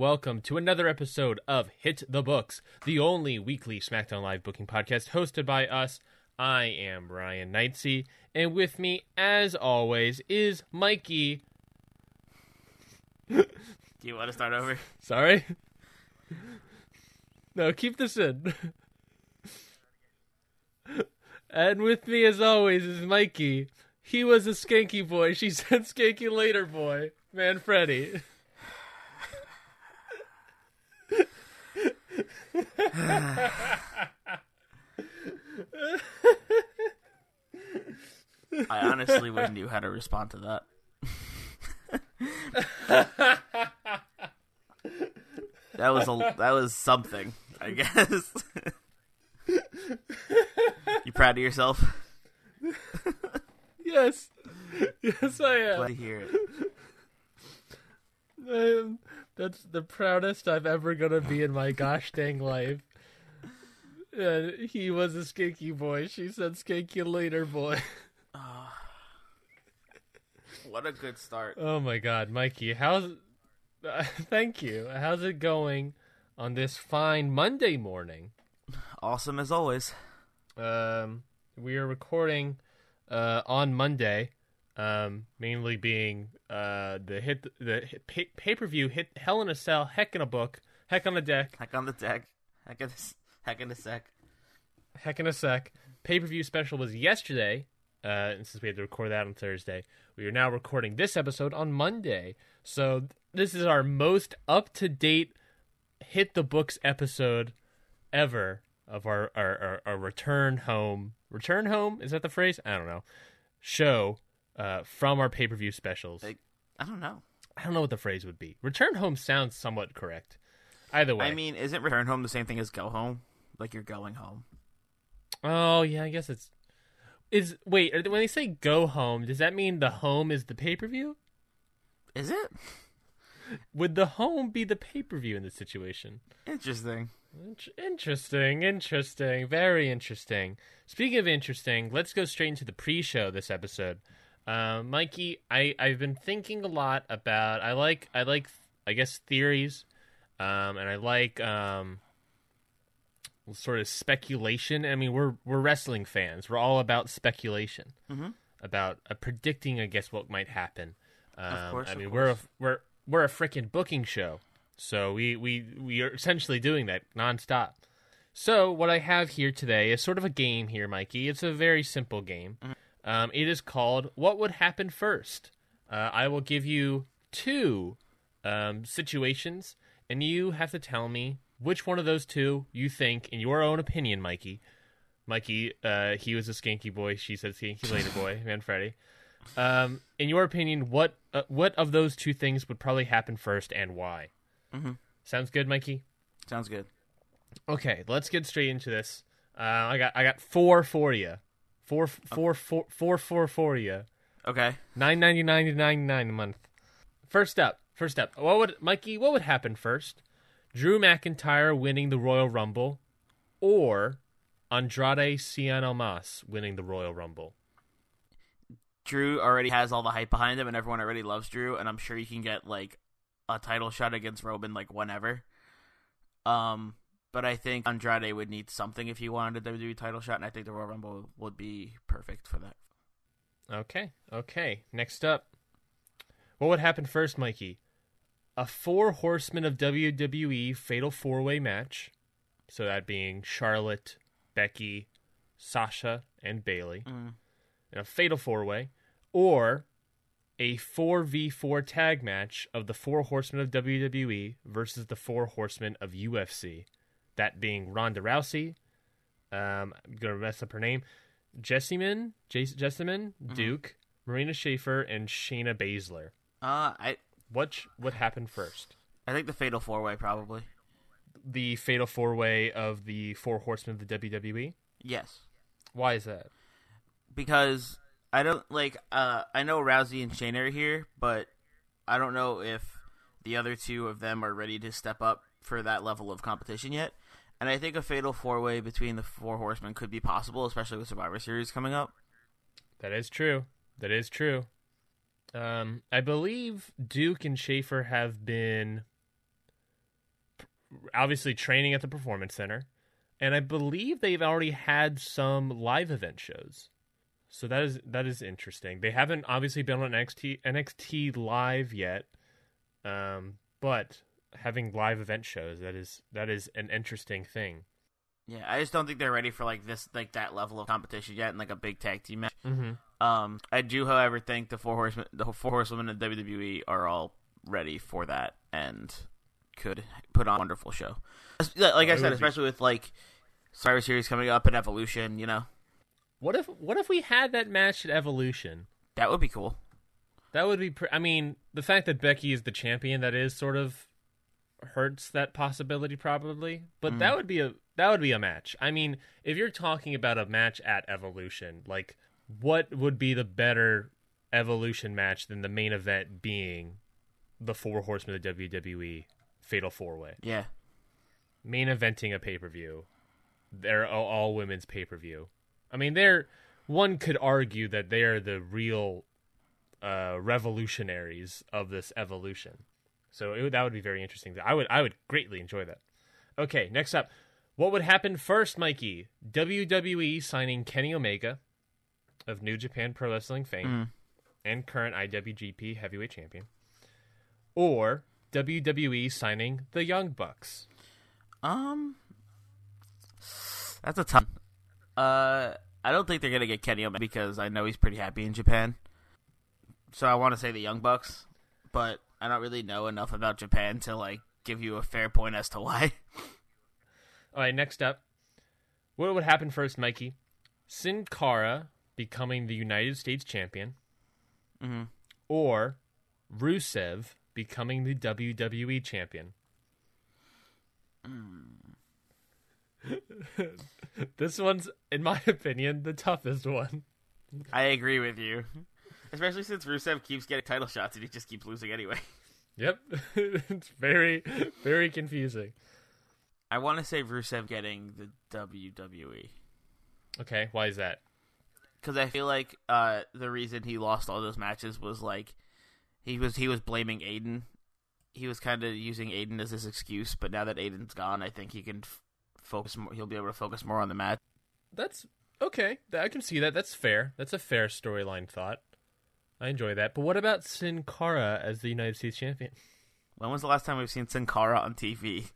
Welcome to another episode of Hit the Books, the only weekly SmackDown Live booking podcast hosted by us. I am Brian Knightsey, and with me, as always, is Mikey. Do you want to start over? Sorry? No, keep this in. and with me, as always, is Mikey. He was a skanky boy. She said skanky later boy. Man, Freddy. I honestly wouldn't know how to respond to that. that was a that was something, I guess. you proud of yourself? Yes. Yes, I am. Glad to hear it. That's the proudest I've ever gonna be in my gosh dang life. Uh, he was a skanky boy. She said skanky later boy. What a good start. Oh my god, Mikey, how's uh, thank you. How's it going on this fine Monday morning? Awesome as always. Um, we are recording uh, on Monday, um, mainly being uh, the hit the hit, pay- pay-per-view hit Hell in a Cell, Heck in a Book, Heck on a Deck, Heck on the deck. Heck in the heck in the sec. Heck in a Sec. Pay-per-view special was yesterday. Uh, and since we had to record that on Thursday, we are now recording this episode on Monday. So this is our most up-to-date hit the books episode ever of our our, our, our return home. Return home is that the phrase? I don't know. Show uh, from our pay-per-view specials. Like, I don't know. I don't know what the phrase would be. Return home sounds somewhat correct. Either way. I mean, isn't return home the same thing as go home? Like you're going home. Oh yeah, I guess it's is wait when they say go home, does that mean the home is the pay per view? Is it? Would the home be the pay per view in this situation? Interesting. Interesting, interesting, very interesting. Speaking of interesting, let's go straight into the pre-show this episode. Uh, Mikey, I I've been thinking a lot about. I like I like I guess theories, um, and I like um, sort of speculation. I mean, we're we're wrestling fans. We're all about speculation, Mhm. about uh, predicting. I guess what might happen. Um, course, I mean, we're a, we're we're a freaking booking show, so we we we are essentially doing that nonstop. So what I have here today is sort of a game here, Mikey. It's a very simple game. Um, it is called "What Would Happen First? Uh, I will give you two um, situations, and you have to tell me which one of those two you think, in your own opinion, Mikey. Mikey, uh, he was a skanky boy. She said skanky later boy. Man, Freddy. Um, in your opinion, what uh, what of those two things would probably happen first, and why? Mhm. Sounds good, Mikey. Sounds good. Okay, let's get straight into this. Uh, I got I got four for you, four four four four four for you. Okay. Nine ninety nine to ninety nine a month. First up, first up. What would Mikey? What would happen first? Drew McIntyre winning the Royal Rumble, or Andrade Cien Almas winning the Royal Rumble? Drew already has all the hype behind him, and everyone already loves Drew, and I'm sure you can get like a title shot against Roman like whenever. Um, but I think Andrade would need something if he wanted a WWE title shot, and I think the Royal Rumble would be perfect for that. Okay, okay. Next up, what would happen first, Mikey? A four horsemen of WWE fatal four way match. So that being Charlotte, Becky, Sasha, and Bayley. Mm. In a fatal four way. Or a 4v4 tag match of the Four Horsemen of WWE versus the Four Horsemen of UFC. That being Ronda Rousey, um, I'm going to mess up her name, Jessamyn, Jes- Jessamyn Duke, Marina Schaefer, and Shayna Baszler. Uh, I What, sh- what happened first? I think the Fatal Four Way probably. The fatal four way of the Four Horsemen of the WWE? Yes, Why is that? because I don't like. Uh, I know Rousey and Shayna are here, but I don't know if the other two of them are ready to step up for that level of competition yet. And I think a Fatal Four Way between the Four Horsemen could be possible, especially with Survivor Series coming up. That is true. That is true. Um, I believe Duke and Schaefer have been obviously training at the Performance Center, and I believe they've already had some live event shows. So that is that is interesting. They haven't obviously been on NXT NXT live yet, um, but having live event shows that is that is an interesting thing. Yeah, I just don't think they're ready for like this, like that level of competition yet, in like a big tag team match. Mm-hmm. Um, I do, however, think the four horsemen, the four horsewomen in WWE are all ready for that and could put on a wonderful show. Like I said, especially with like Survivor Series coming up and Evolution, you know, What if what if we had that match at Evolution? that would be cool. That would be. Pre- I mean, the fact that Becky is the champion that is sort of hurts that possibility probably. But that would be a that would be a match. I mean, if you're talking about a match at Evolution, like what would be the better Evolution match than the main event being the Four Horsemen of WWE Fatal Four Way? Yeah, main eventing a pay per view. They're all, all women's pay per view. I mean, they're one could argue that they are the real uh, revolutionaries of this evolution. So it, that would be very interesting. I would I would greatly enjoy that. Okay, next up, what would happen first, Mikey? WWE signing Kenny Omega of New Japan Pro Wrestling fame and current IWGP Heavyweight Champion, or WWE signing the Young Bucks. um, that's a tough. Uh, I don't think they're gonna get Kenny Omega because I know he's pretty happy in Japan. So I want to say the Young Bucks, but I don't really know enough about Japan to like give you a fair point as to why. All right, next up. What would happen first, Mikey? Sin Cara becoming the United States champion, Mhm. or Rusev becoming the WWE champion? this one's, in my opinion, the toughest one. I agree with you. Especially since Rusev keeps getting title shots and he just keeps losing anyway. Yep, it's very, very confusing. I want to say Rusev getting the WWE. Okay, why is that? Because I feel like uh, the reason he lost all those matches was like he was he was blaming Aiden. He was kind of using Aiden as his excuse, but now that Aiden's gone, I think he can f- focus. More, he'll be able to focus more on the match. That's okay. I can see that. That's fair. That's a fair storyline thought. I enjoy that. But what about Sin Cara as the United States champion? When was the last time we've seen Sin Cara on TV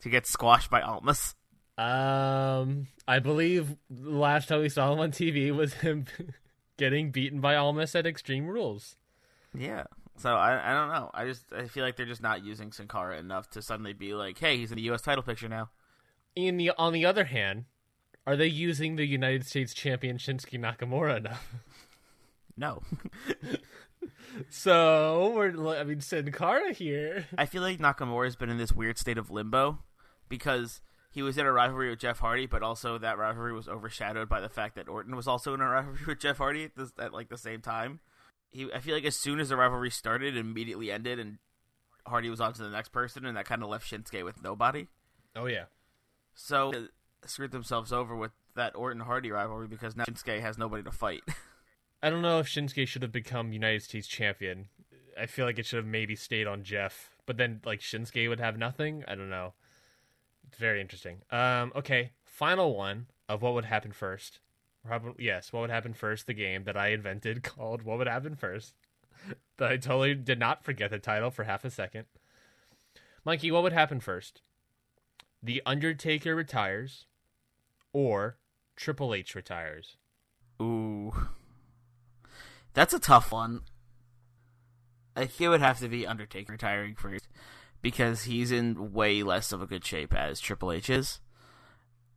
to get squashed by Almas? Um, I believe the last time we saw him on TV was him getting beaten by Almas at Extreme Rules. Yeah. So I I don't know. I just I feel like they're just not using Sin Cara enough to suddenly be like, hey, he's in the U.S. title picture now. In the on the other hand, are they using the United States champion Shinsuke Nakamura enough? No. So we're I mean Sin Cara here. I feel like Nakamura's been in this weird state of limbo because he was in a rivalry with Jeff Hardy, but also that rivalry was overshadowed by the fact that Orton was also in a rivalry with Jeff Hardy at, this, at like the same time. He, I feel like as soon as the rivalry started, it immediately ended, and Hardy was on to the next person, and that kind of left Shinsuke with nobody. Oh yeah. So they screwed themselves over with that Orton Hardy rivalry because now Shinsuke has nobody to fight. I don't know if Shinsuke should have become United States champion. I feel like it should have maybe stayed on Jeff, but then like Shinsuke would have nothing. I don't know. It's very interesting. Um, okay, final one of what would happen first. How- yes, what would happen first? The game that I invented called "What Would Happen First. that I totally did not forget the title for half a second. Mikey, what would happen first? The Undertaker retires, or Triple H retires. Ooh, that's a tough one. I think it would have to be Undertaker retiring first because he's in way less of a good shape as Triple H is,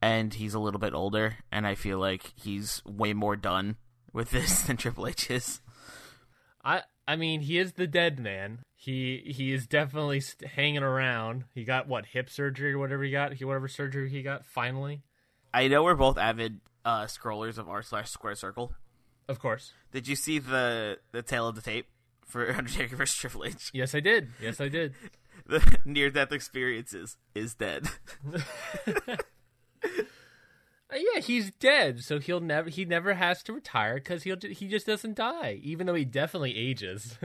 and he's a little bit older, and I feel like he's way more done with this than Triple H is. I I mean, he is the dead man. He he is definitely st- hanging around. He got what hip surgery or whatever he got. He whatever surgery he got finally. I know we're both avid uh, scrollers of r slash Square Circle. Of course. Did you see the the tale of the tape for Undertaker versus Triple H? Yes, I did. Yes, I did. The near death experiences is dead. Uh, yeah, he's dead, so he'll never he never has to retire because he'll he just doesn't die, even though he definitely ages.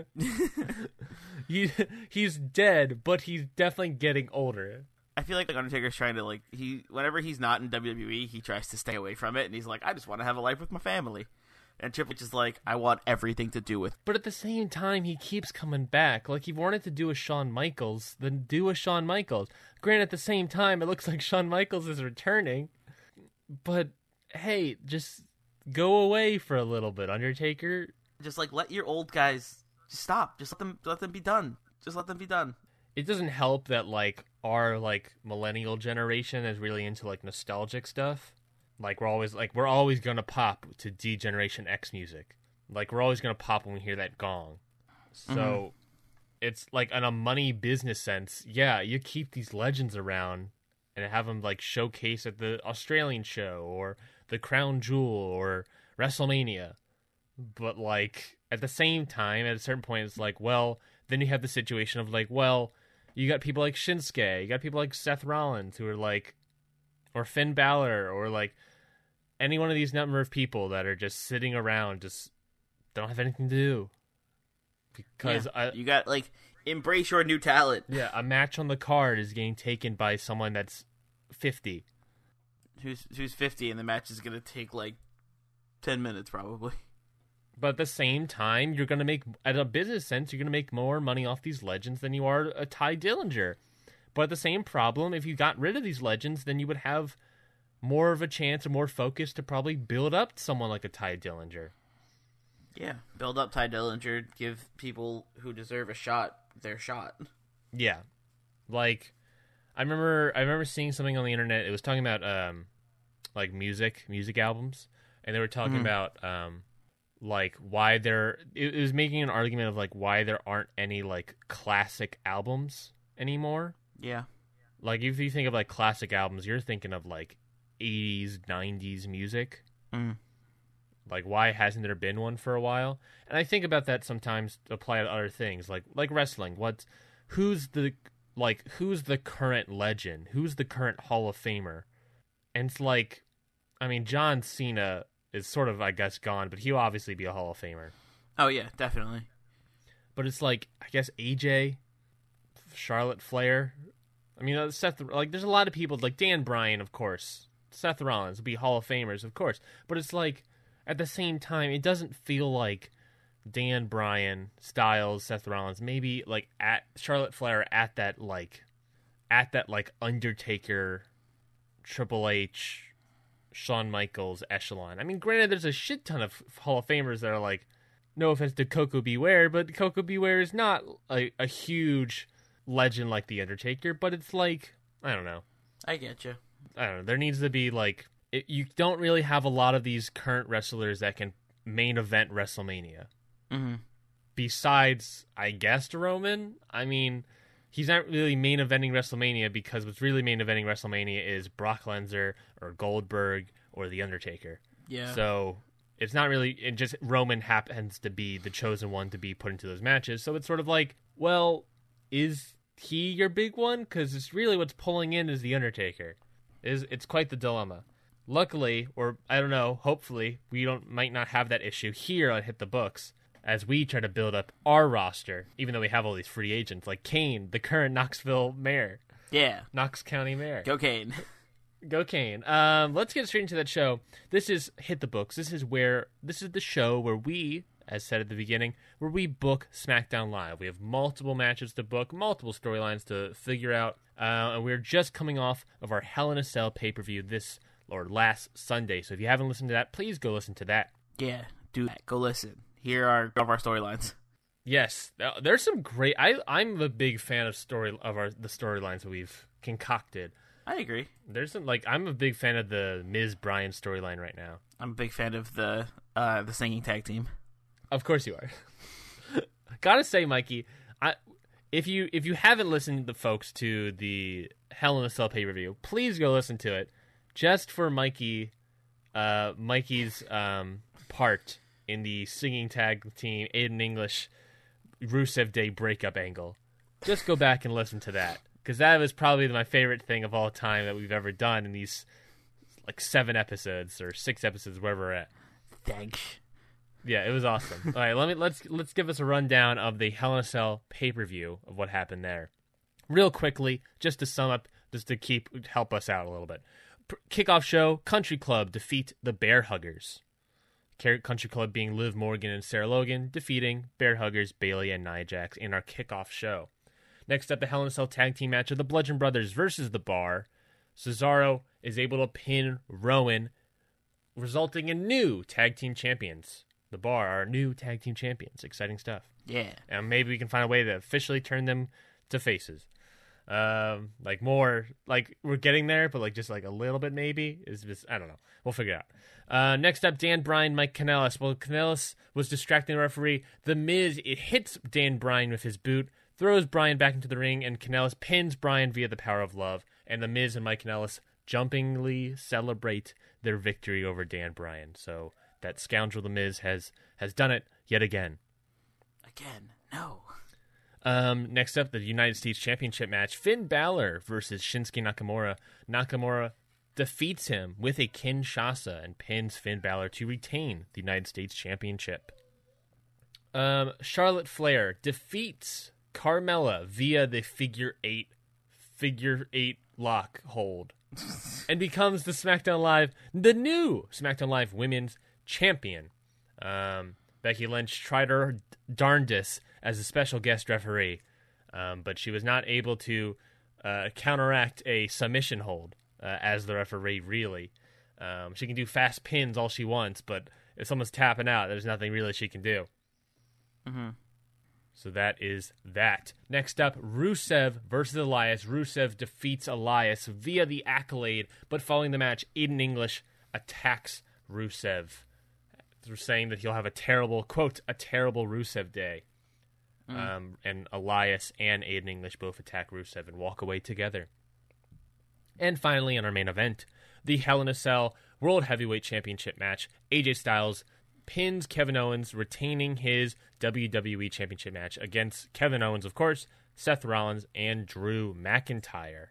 he he's dead, but he's definitely getting older. I feel like like Undertaker's trying to like he whenever he's not in WWE, he tries to stay away from it, and he's like, I just want to have a life with my family. And Triple H is like, I want everything to do with. But at the same time, he keeps coming back. Like he wanted to do a Shawn Michaels, then do a Shawn Michaels. Granted, at the same time, it looks like Shawn Michaels is returning. But hey, just go away for a little bit, Undertaker. Just like let your old guys stop. Just let them let them be done. Just let them be done. It doesn't help that like our like millennial generation is really into like nostalgic stuff. Like we're always like we're always gonna pop to D Generation X music. Like we're always gonna pop when we hear that gong. So mm-hmm. it's like in a money business sense, yeah, you keep these legends around and have them like showcase at the Australian show or the Crown Jewel or WrestleMania. But like at the same time, at a certain point, it's like, well, then you have the situation of like, well, you got people like Shinsuke, you got people like Seth Rollins who are like, or Finn Balor, or like any one of these number of people that are just sitting around, just don't have anything to do. Because Yeah. I, you got like embrace your new talent. yeah, a match on the card is getting taken by someone that's fifty. Who's who's fifty, and the match is gonna take like ten minutes probably. But at the same time, you're gonna make, at a business sense, you're gonna make more money off these legends than you are a Tye Dillinger. But the same problem, if you got rid of these legends, then you would have more of a chance or more focus to probably build up someone like a Tye Dillinger. Yeah, build up Tye Dillinger, give people who deserve a shot their shot. Yeah, like I remember, I remember seeing something on the internet. It was talking about um, like music, music albums, and they were talking about um, like why there. It, it was making an argument of like why there aren't any like classic albums anymore. Yeah, Like if you think of like classic albums, you're thinking of like 80s, 90s music. Mm. Like why hasn't there been one for a while? And I think about that sometimes apply to other things, like like wrestling. What who's the like who's the current legend? Who's the current Hall of Famer? And it's like I mean John Cena is sort of I guess gone, but he'll obviously be a Hall of Famer. Oh yeah, definitely. But it's like I guess AJ, Charlotte Flair. I mean, uh, Seth. Like, there's a lot of people like Dan Bryan, of course. Seth Rollins will be Hall of Famers, of course. But it's like at the same time, it doesn't feel like Dan Bryan, Styles, Seth Rollins, maybe like at Charlotte Flair at that like at that like Undertaker, Triple H, Shawn Michaels echelon. I mean, granted, there's a shit ton of Hall of Famers that are like, no offense to Koko B. Ware, but Koko B. Ware is not a, a huge legend like the Undertaker, but it's like I don't know. I get you. I don't know. There needs to be like it, you don't really have a lot of these current wrestlers that can main event WrestleMania. Mm-hmm. Besides, I guess Roman. I mean, he's not really main eventing WrestleMania because what's really main eventing WrestleMania is Brock Lesnar or Goldberg or The Undertaker. Yeah. So it's not really. It just Roman happens to be the chosen one to be put into those matches. So it's sort of like, well, is he your big one? Because it's really what's pulling in is the Undertaker. Is it's quite the dilemma. Luckily, or I don't know, hopefully, we don't might not have that issue here on Hit the Books as we try to build up our roster, even though we have all these free agents like Kane, the current Knoxville mayor, yeah. Knox County mayor. Go Kane. Go Kane. Um, let's get straight into that show. This is Hit the Books. This is where this is the show where we, as said at the beginning, where we book SmackDown Live. We have multiple matches to book, multiple storylines to figure out, uh, and we're just coming off of our Hell in a Cell pay per view this or last Sunday. So if you haven't listened to that, please go listen to that. Yeah. Do that. Go listen. Here are all of our storylines. Yes, uh, there's some great. I I'm a big fan of story of our the storylines that we've concocted. I agree. There's some like I'm a big fan of the Ms. Bryan storyline right now. I'm a big fan of the uh, the singing tag team. Of course you are. Gotta say, Mikey, I if you if you haven't listened, to the folks, to the Hell in a Cell pay per view, please go listen to it, just for Mikey, uh, Mikey's um part in the singing tag team Aiden English Rusev Day breakup angle. Just go back and listen to that because that was probably my favorite thing of all time that we've ever done in these like seven episodes or six episodes, wherever we're at. Thanks. Yeah, it was awesome. All right, let me let's let's give us a rundown of the Hell in a Cell pay per view of what happened there, real quickly, just to sum up, just to keep help us out a little bit. Kickoff show: Country Club defeat the Bear Huggers. Country Club being Liv Morgan and Sarah Logan defeating Bear Huggers Bayley and Nia Jax in our kickoff show. Next up, the Hell in a Cell tag team match of the Bludgeon Brothers versus the Bar. Cesaro is able to pin Rowan, resulting in new tag team champions. The Bar are new tag team champions. Exciting stuff. Yeah. And maybe we can find a way to officially turn them to faces. Um, like more, like we're getting there, but like just like a little bit maybe is just I don't know. We'll figure it out. Uh, next up, Dan Bryan, Mike Kanellis. Well, Kanellis was distracting the referee. The Miz it hits Dan Bryan with his boot, throws Bryan back into the ring, and Kanellis pins Bryan via the power of love. And the Miz and Mike Kanellis jumpingly celebrate their victory over Dan Bryan. So that scoundrel, the Miz, has has done it yet again. Again, no. Um, next up, the United States Championship match: Finn Balor versus Shinsuke Nakamura. Nakamura defeats him with a Kinshasa and pins Finn Balor to retain the United States Championship. Um, Charlotte Flair defeats Carmella via the figure eight figure eight lock hold and becomes the SmackDown Live, the new SmackDown Live Women's Champion. Um, Becky Lynch tried her darndest as a special guest referee, um, but she was not able to uh, counteract a submission hold uh, as the referee, really. Um, she can do fast pins all she wants, but if someone's tapping out, there's nothing really she can do. Mm-hmm. So that is that. Next up, Rusev versus Elias. Rusev defeats Elias via the accolade, but following the match, Aiden English attacks Rusev, They're saying that he'll have a terrible quote a terrible Rusev day. Um, and Elias and Aiden English both attack Rusev and walk away together. And finally, in our main event, the Hell in a Cell World Heavyweight Championship match, AJ Styles pins Kevin Owens, retaining his WWE Championship match against Kevin Owens, of course, Seth Rollins, and Drew McIntyre.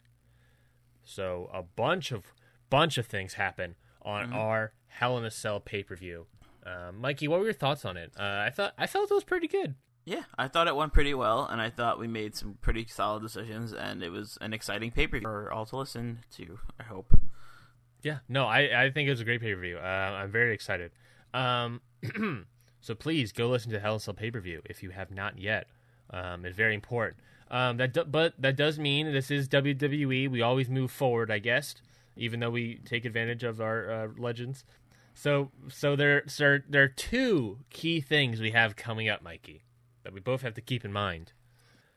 So a bunch of bunch of things happen on our Hell in a Cell pay per view. Uh, Mikey, what were your thoughts on it? Uh, I thought I felt it was pretty good. Yeah, I thought it went pretty well, and I thought we made some pretty solid decisions, and it was an exciting pay per view for all to listen to. I hope. Yeah, no, I, I think it was a great pay per view. Uh, I'm very excited. Um, so please go listen to Hell in Cell pay per view if you have not yet. Um, it's very important. Um, that do, but that does mean this is WWE. We always move forward, I guess, even though we take advantage of our uh, legends. So so there so there are two key things we have coming up, Mikey, that we both have to keep in mind.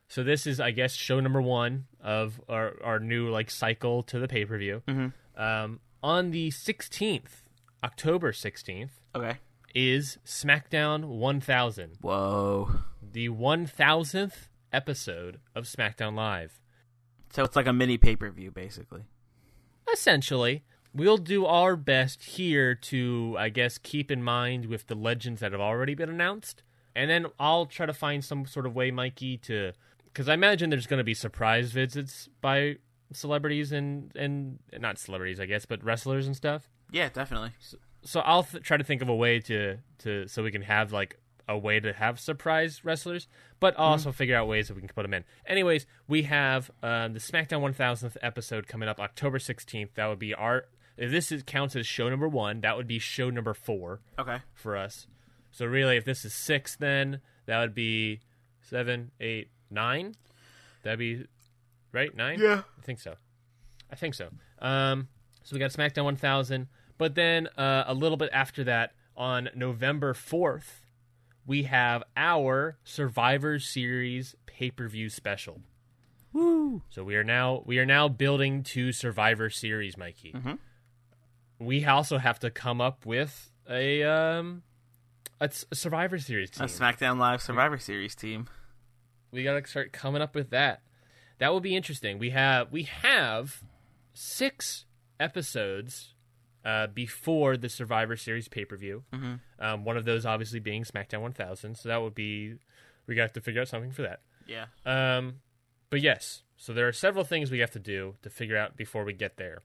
So this is, I guess, show number one of our, our new like cycle to the pay per view. Um, on the sixteenth, October sixteenth, Okay. is SmackDown 1000, Whoa. the 1000th episode of SmackDown Live. So it's like a mini pay per view, basically. Essentially, we'll do our best here to, I guess, keep in mind with the legends that have already been announced. And then I'll try to find some sort of way, Mikey, to. Because I imagine there's going to be surprise visits by celebrities and, and. Not celebrities, I guess, but wrestlers and stuff. Yeah, definitely. so I'll th- try to think of a way to to so we can have like a way to have surprise wrestlers, but I'll also figure out ways that we can put them in. Anyways, we have uh, the SmackDown 1000th episode coming up October 16th. That would be our. If this is, counts as show number one, that would be show number four Okay. for us. So really, if this is six, then that would be seven, eight, nine. That'd be right nine. Yeah. I think so. I think so. Um, so we got SmackDown 1000, but then uh, a little bit after that, on November 4th, we have our Survivor Series pay per view special. Woo! So we are now we are now building to Survivor Series, Mikey. Mhm. We also have to come up with a um a Survivor Series team. A SmackDown Live Survivor Series team. we got to start coming up with that. That will be interesting. We have we have six episodes uh, before the Survivor Series pay per view. Mhm. Um, one of those obviously being SmackDown 1000. So that would be we got to figure out something for that. Yeah. Um, but yes, so there are several things we have to do to figure out before we get there.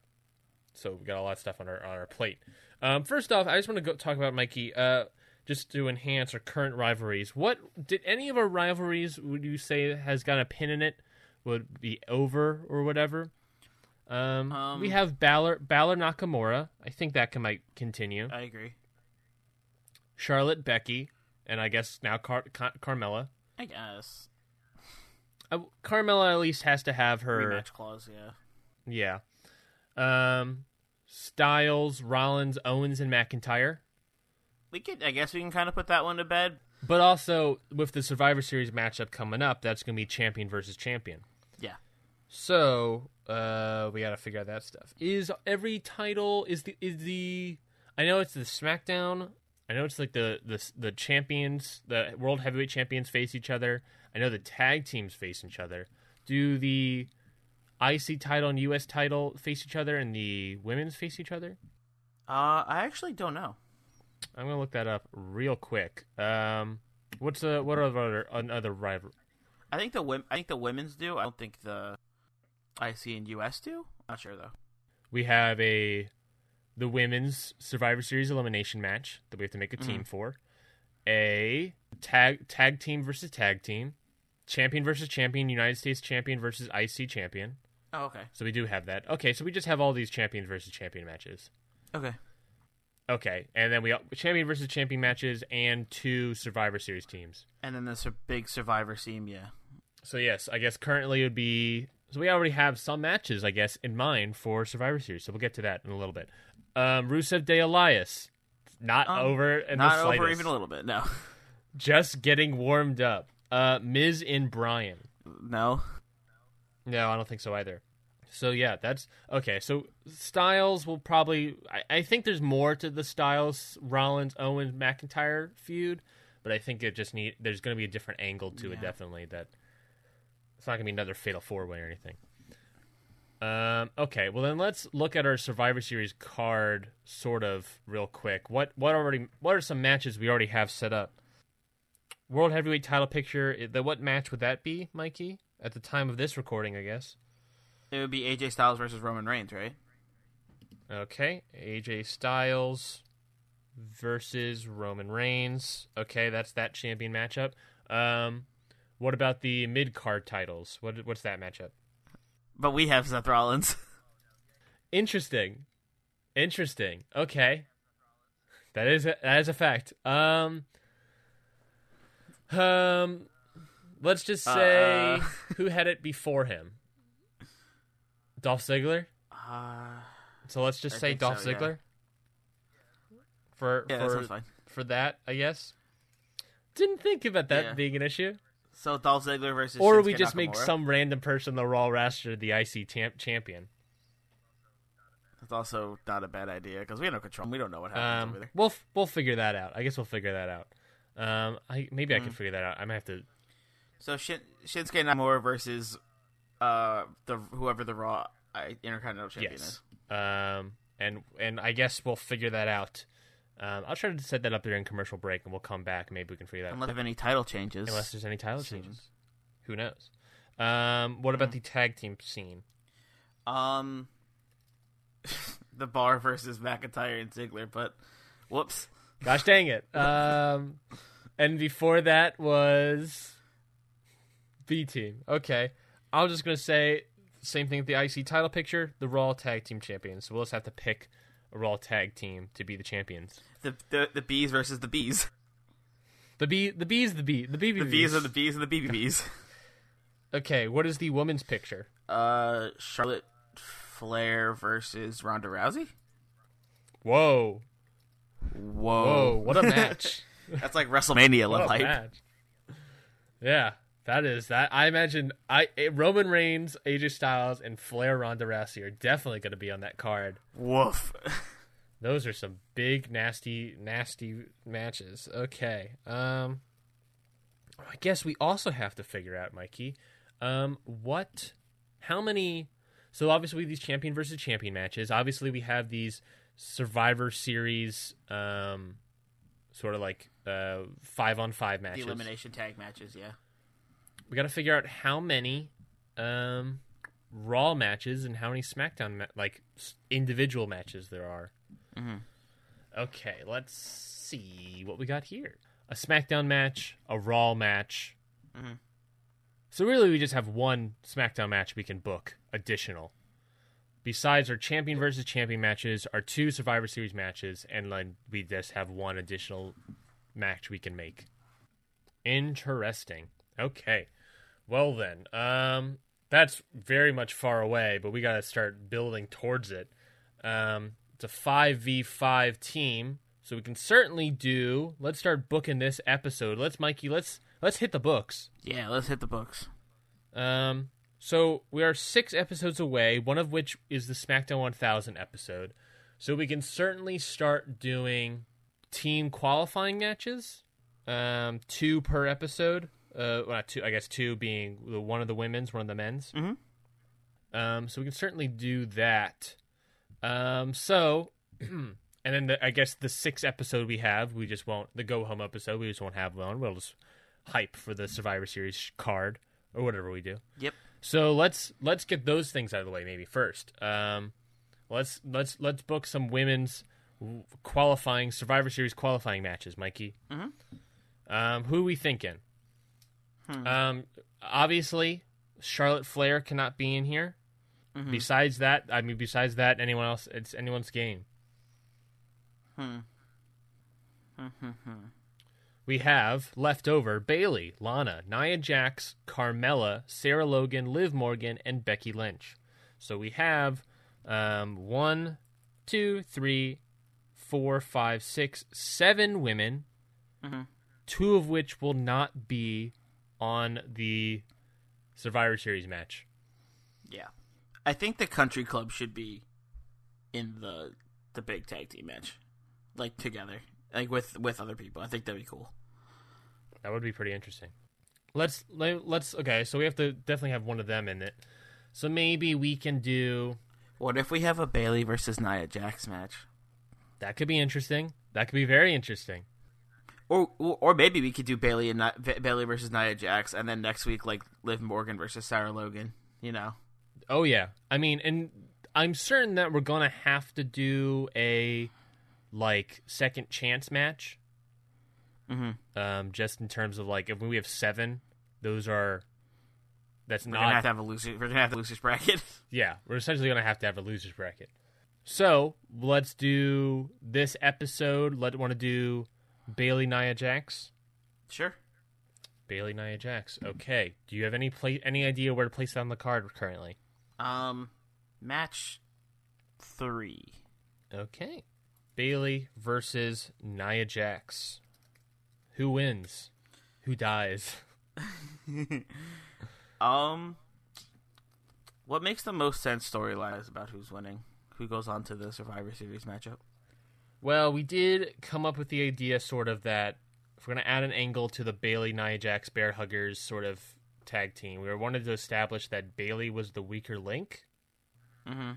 So we got a lot of stuff on our on our plate. Um, first off, I just want to go talk about Mikey. Uh, just to enhance our current rivalries. What did any of our rivalries would you say has got a pin in it? Would be over or whatever. Um, Um, we have Balor Balor Nakamura. I think that can might continue. I agree. Charlotte Becky, and I guess now Car- Car- Carmella. I guess. Uh, Carmella at least has to have her Rematch clause, yeah. Yeah. Um, Styles, Rollins, Owens, and McIntyre. We could I guess we can kinda put that one to bed. But also with the Survivor Series matchup coming up, that's going to be champion versus champion. Yeah. So uh, we got to figure out that stuff. Is every title is the is the I know it's the SmackDown. I know it's like the the the champions, the World Heavyweight Champions face each other. I know the tag teams face each other. Do the IC title and US title face each other, and the women's face each other? Uh I actually don't know. I'm gonna look that up real quick. Um, what's the what are the other another rival? I think the I think the women's do. I don't think the IC and US do. I'm not sure though. We have a the women's Survivor Series elimination match that we have to make a team for. A tag tag team versus tag team, champion versus champion, United States champion versus IC champion. Oh, okay. So we do have that. Okay, so we just have all these champions versus champion matches. Okay. Okay, and then we champion versus champion matches and two Survivor Series teams. And then this big Survivor team, yeah. So yes, I guess currently it would be. So we already have some matches, I guess, in mind for Survivor Series. So we'll get to that in a little bit. Um, Rusev Day Elias, not Um, over in Not the over even a little bit. No. Just getting warmed up. Uh, Miz and Brian. No. No, I don't think so either. So yeah, that's okay. So Styles will probably. I, I think there's more to the Styles, Rollins, Owens, McIntyre feud, but I think it just need. There's going to be a different angle to it. Definitely that. It's not going to be another fatal four way or anything. Um. Okay. Well, then let's look at our Survivor Series card, sort of, real quick. What what already? What are some matches we already have set up? World Heavyweight Title picture. The what match would that be, Mikey? At the time of this recording, I guess. It would be AJ Styles versus Roman Reigns, right? Okay, AJ Styles versus Roman Reigns. Okay, that's that champion matchup. Um, what about the mid card titles? What what's that matchup? But we have Seth Rollins. Interesting, interesting. Okay, that is a, that is a fact. Um, um, let's just say Uh. who had it before him. Dolph Ziggler. Uh, So let's just I say Dolph so, yeah. Ziggler. For yeah, that for fine. for that, I guess. Didn't think about that Yeah. being an issue. So Dolph Ziggler versus. Or we Shinsuke just make some random person the Raw roster the IC tam- champion. That's also not a bad idea because we have no control. We don't know what happens Um, over there. we'll f- we'll figure that out. I guess we'll figure that out. Um, I maybe Hmm. I can figure that out. I might have to. So Shin- Shinsuke Nakamura versus uh the whoever the Raw Intercontinental Champion Yes. is. Um, and and I guess we'll figure that out. Um, I'll try to set that up during commercial break, and we'll come back. Maybe we can figure that. out. Unless they have any title changes. Unless there's any title changes, who knows? Um, what about the tag team scene? Um, the Bar versus McIntyre and Ziggler, but whoops. Gosh dang it. Um, and before that was B team. Okay. I'm just going to say same thing with the IC title picture, the Raw Tag Team Champions. So we'll just have to pick a Raw Tag Team to be the champions. The the, the bees versus the bees. The B, the B's, the B, the BB. The bees are the bees and the BBBs. Okay, what is the women's picture? Uh, Charlotte Flair versus Ronda Rousey. Whoa, Whoa! whoa, what a match! That's like WrestleMania level hype. match. Yeah, that is that. I imagine I eh, Roman Reigns, AJ Styles, and Flair Ronda Rousey are definitely going to be on that card. Woof. Those are some big, nasty, nasty matches. Okay. Um, I guess we also have to figure out, Mikey, um, what, how many. So obviously we have these champion versus champion matches. Obviously we have these Survivor Series, um, sort of like uh, five on five The matches. elimination tag matches, yeah. We got to figure out how many um, Raw matches and how many SmackDown ma- like individual matches there are. Okay, let's see what we got here: a SmackDown match, a Raw match. So really, we just have one SmackDown match we can book additional. Besides our champion versus champion matches, our two Survivor Series matches, and then we just have one additional match we can make. Interesting. Okay. Well then, um, that's very much far away, but we got to start building towards it. Um, it's a five v five team, so we can certainly do. Let's start booking this episode. Let's, Mikey. Let's let's hit the books. Yeah, let's hit the books. Um, so we are six episodes away, one of which is the SmackDown 1000 episode. So we can certainly start doing team qualifying matches, um, two per episode. Uh, well, two, I guess two being the one of the women's, one of the men's. Mhm. Um, so we can certainly do that. Um, so, and then the, I guess the sixth episode we have, we just won't the go home episode. We just won't have one. We'll just hype for the Survivor Series card or whatever we do. Yep. So let's let's get those things out of the way maybe first. Um, let's let's let's book some women's qualifying Survivor Series qualifying matches, Mikey. Mm-hmm. Um, who are we thinking? Um, obviously, Charlotte Flair cannot be in here. Besides that, I mean, besides that, anyone else, it's anyone's game. Hmm. we have left over Bayley, Lana, Nia Jax, Carmella, Sarah Logan, Liv Morgan, and Becky Lynch. So we have um, one, two, three, four, five, six, seven women, two of which will not be on the Survivor Series match. Yeah. I think the country club should be in the the big tag team match. Like together. Like with with other people. I think that'd be cool. That would be pretty interesting. Let's let, let's okay. So we have to definitely have one of them in it. So maybe we can do What if we have a Bayley versus Nia Jax match? that. Could be interesting. That could be very interesting. Or or maybe we could do Bayley and Bayley versus Nia Jax, and then next week like Liv Morgan versus Sarah Logan. You know, Oh yeah. I mean, and I'm certain that we're gonna have to do a like second chance match. Mm-hmm. Um, just in terms of like if we have seven, those are. That's we're not gonna have to have a loser. We're gonna have the losers bracket. Yeah, we're essentially going to have to have a losers bracket. So let's do this episode. Let want to do Bayley Nia Jax. sure. Bayley Nia Jax. Okay. Do you have any play any idea where to place that on the card currently? Um, match three. Okay. Bayley versus Nia Jax. Who wins? Who dies? Um, what makes the most sense is about who's winning, who goes on to the Survivor Series matchup. Well, we did come up with the idea, sort of, that if we're going to add an angle to the Bayley Nia Jax Bear Huggers sort of tag team, we wanted to establish that Bayley was the weaker link, Mm-hmm.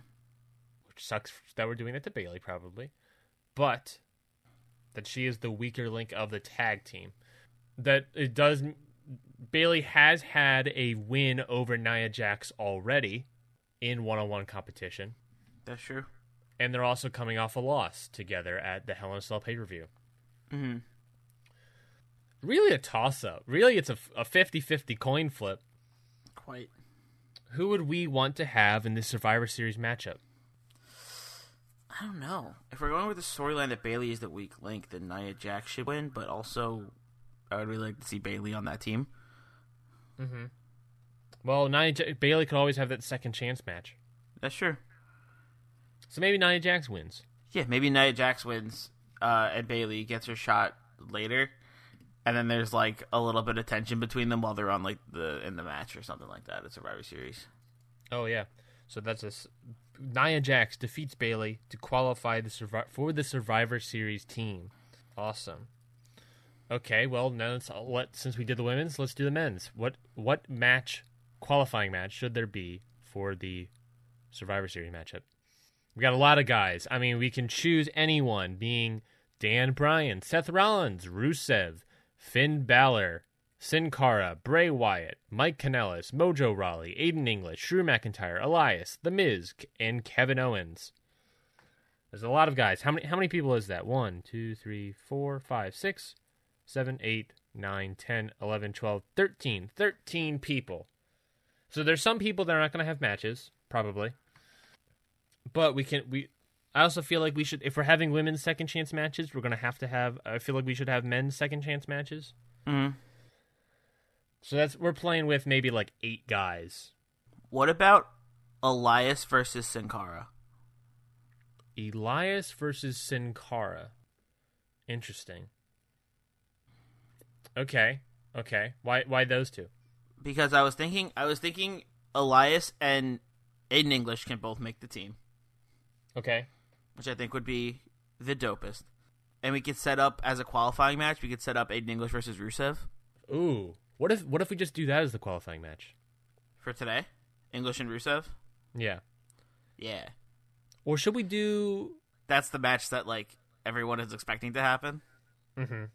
which sucks that we're doing it to Bayley, probably, but that she is the weaker link of the tag team. That it does. Bayley has had a win over Nia Jax already in one on one competition. That's true. And they're also coming off a loss together at the Hell in a Cell pay per view. Mm-hmm. Really a toss up. Really, it's a, a 50-50 coin flip. Quite. Who would we want to have in this Survivor Series matchup? I don't know. If we're going with the storyline that Bayley is the weak link, then Nia Jax should win. But also, I would really like to see Bayley on that team. Hmm. Well, Nia Ja- Bayley could always have that second chance match, That's true. So maybe Nia Jax wins. Yeah, maybe Nia Jax wins, uh, and Bayley gets her shot later, and then there's like a little bit of tension between them while they're on like the in the match or something like that at Survivor Series. Oh yeah. So that's a Nia Jax defeats Bayley to qualify the survi- for the Survivor Series team. Awesome. Okay, well now let's let since we did the women's, let's do the men's. What what match qualifying match should there be for the Survivor Series matchup? We got a lot of guys. I mean, we can choose anyone, being Dan Bryan, Seth Rollins, Rusev, Finn Balor, Sin Cara, Bray Wyatt, Mike Kanellis, Mojo Rawley, Aiden English, Drew McIntyre, Elias, The Miz, and Kevin Owens. There's a lot of guys. How many? How many people is that? One, two, three, four, five, six, seven, eight, nine, ten, eleven, twelve, thirteen. Thirteen people. So there's some people that are not going to have matches, probably. But we can we. I also feel like we should, if we're having women's second chance matches, we're going to have to have. I feel like we should have men's second chance matches. Mm-hmm. So that's we're playing with maybe like eight guys. What about Elias versus Sin Cara? Elias versus Sin Cara. Interesting. Okay. Okay. Why why those two? Because I was thinking, I was thinking Elias and Aiden English can both make the team, Okay. which I think would be the dopest. And we could set up as a qualifying match. We could set up Aiden English versus Rusev Ooh. What if what if we just do that as the qualifying match? for today. English and Rusev. Yeah. Yeah, Or should we do that's the match that like everyone is expecting to happen. Mm-hmm.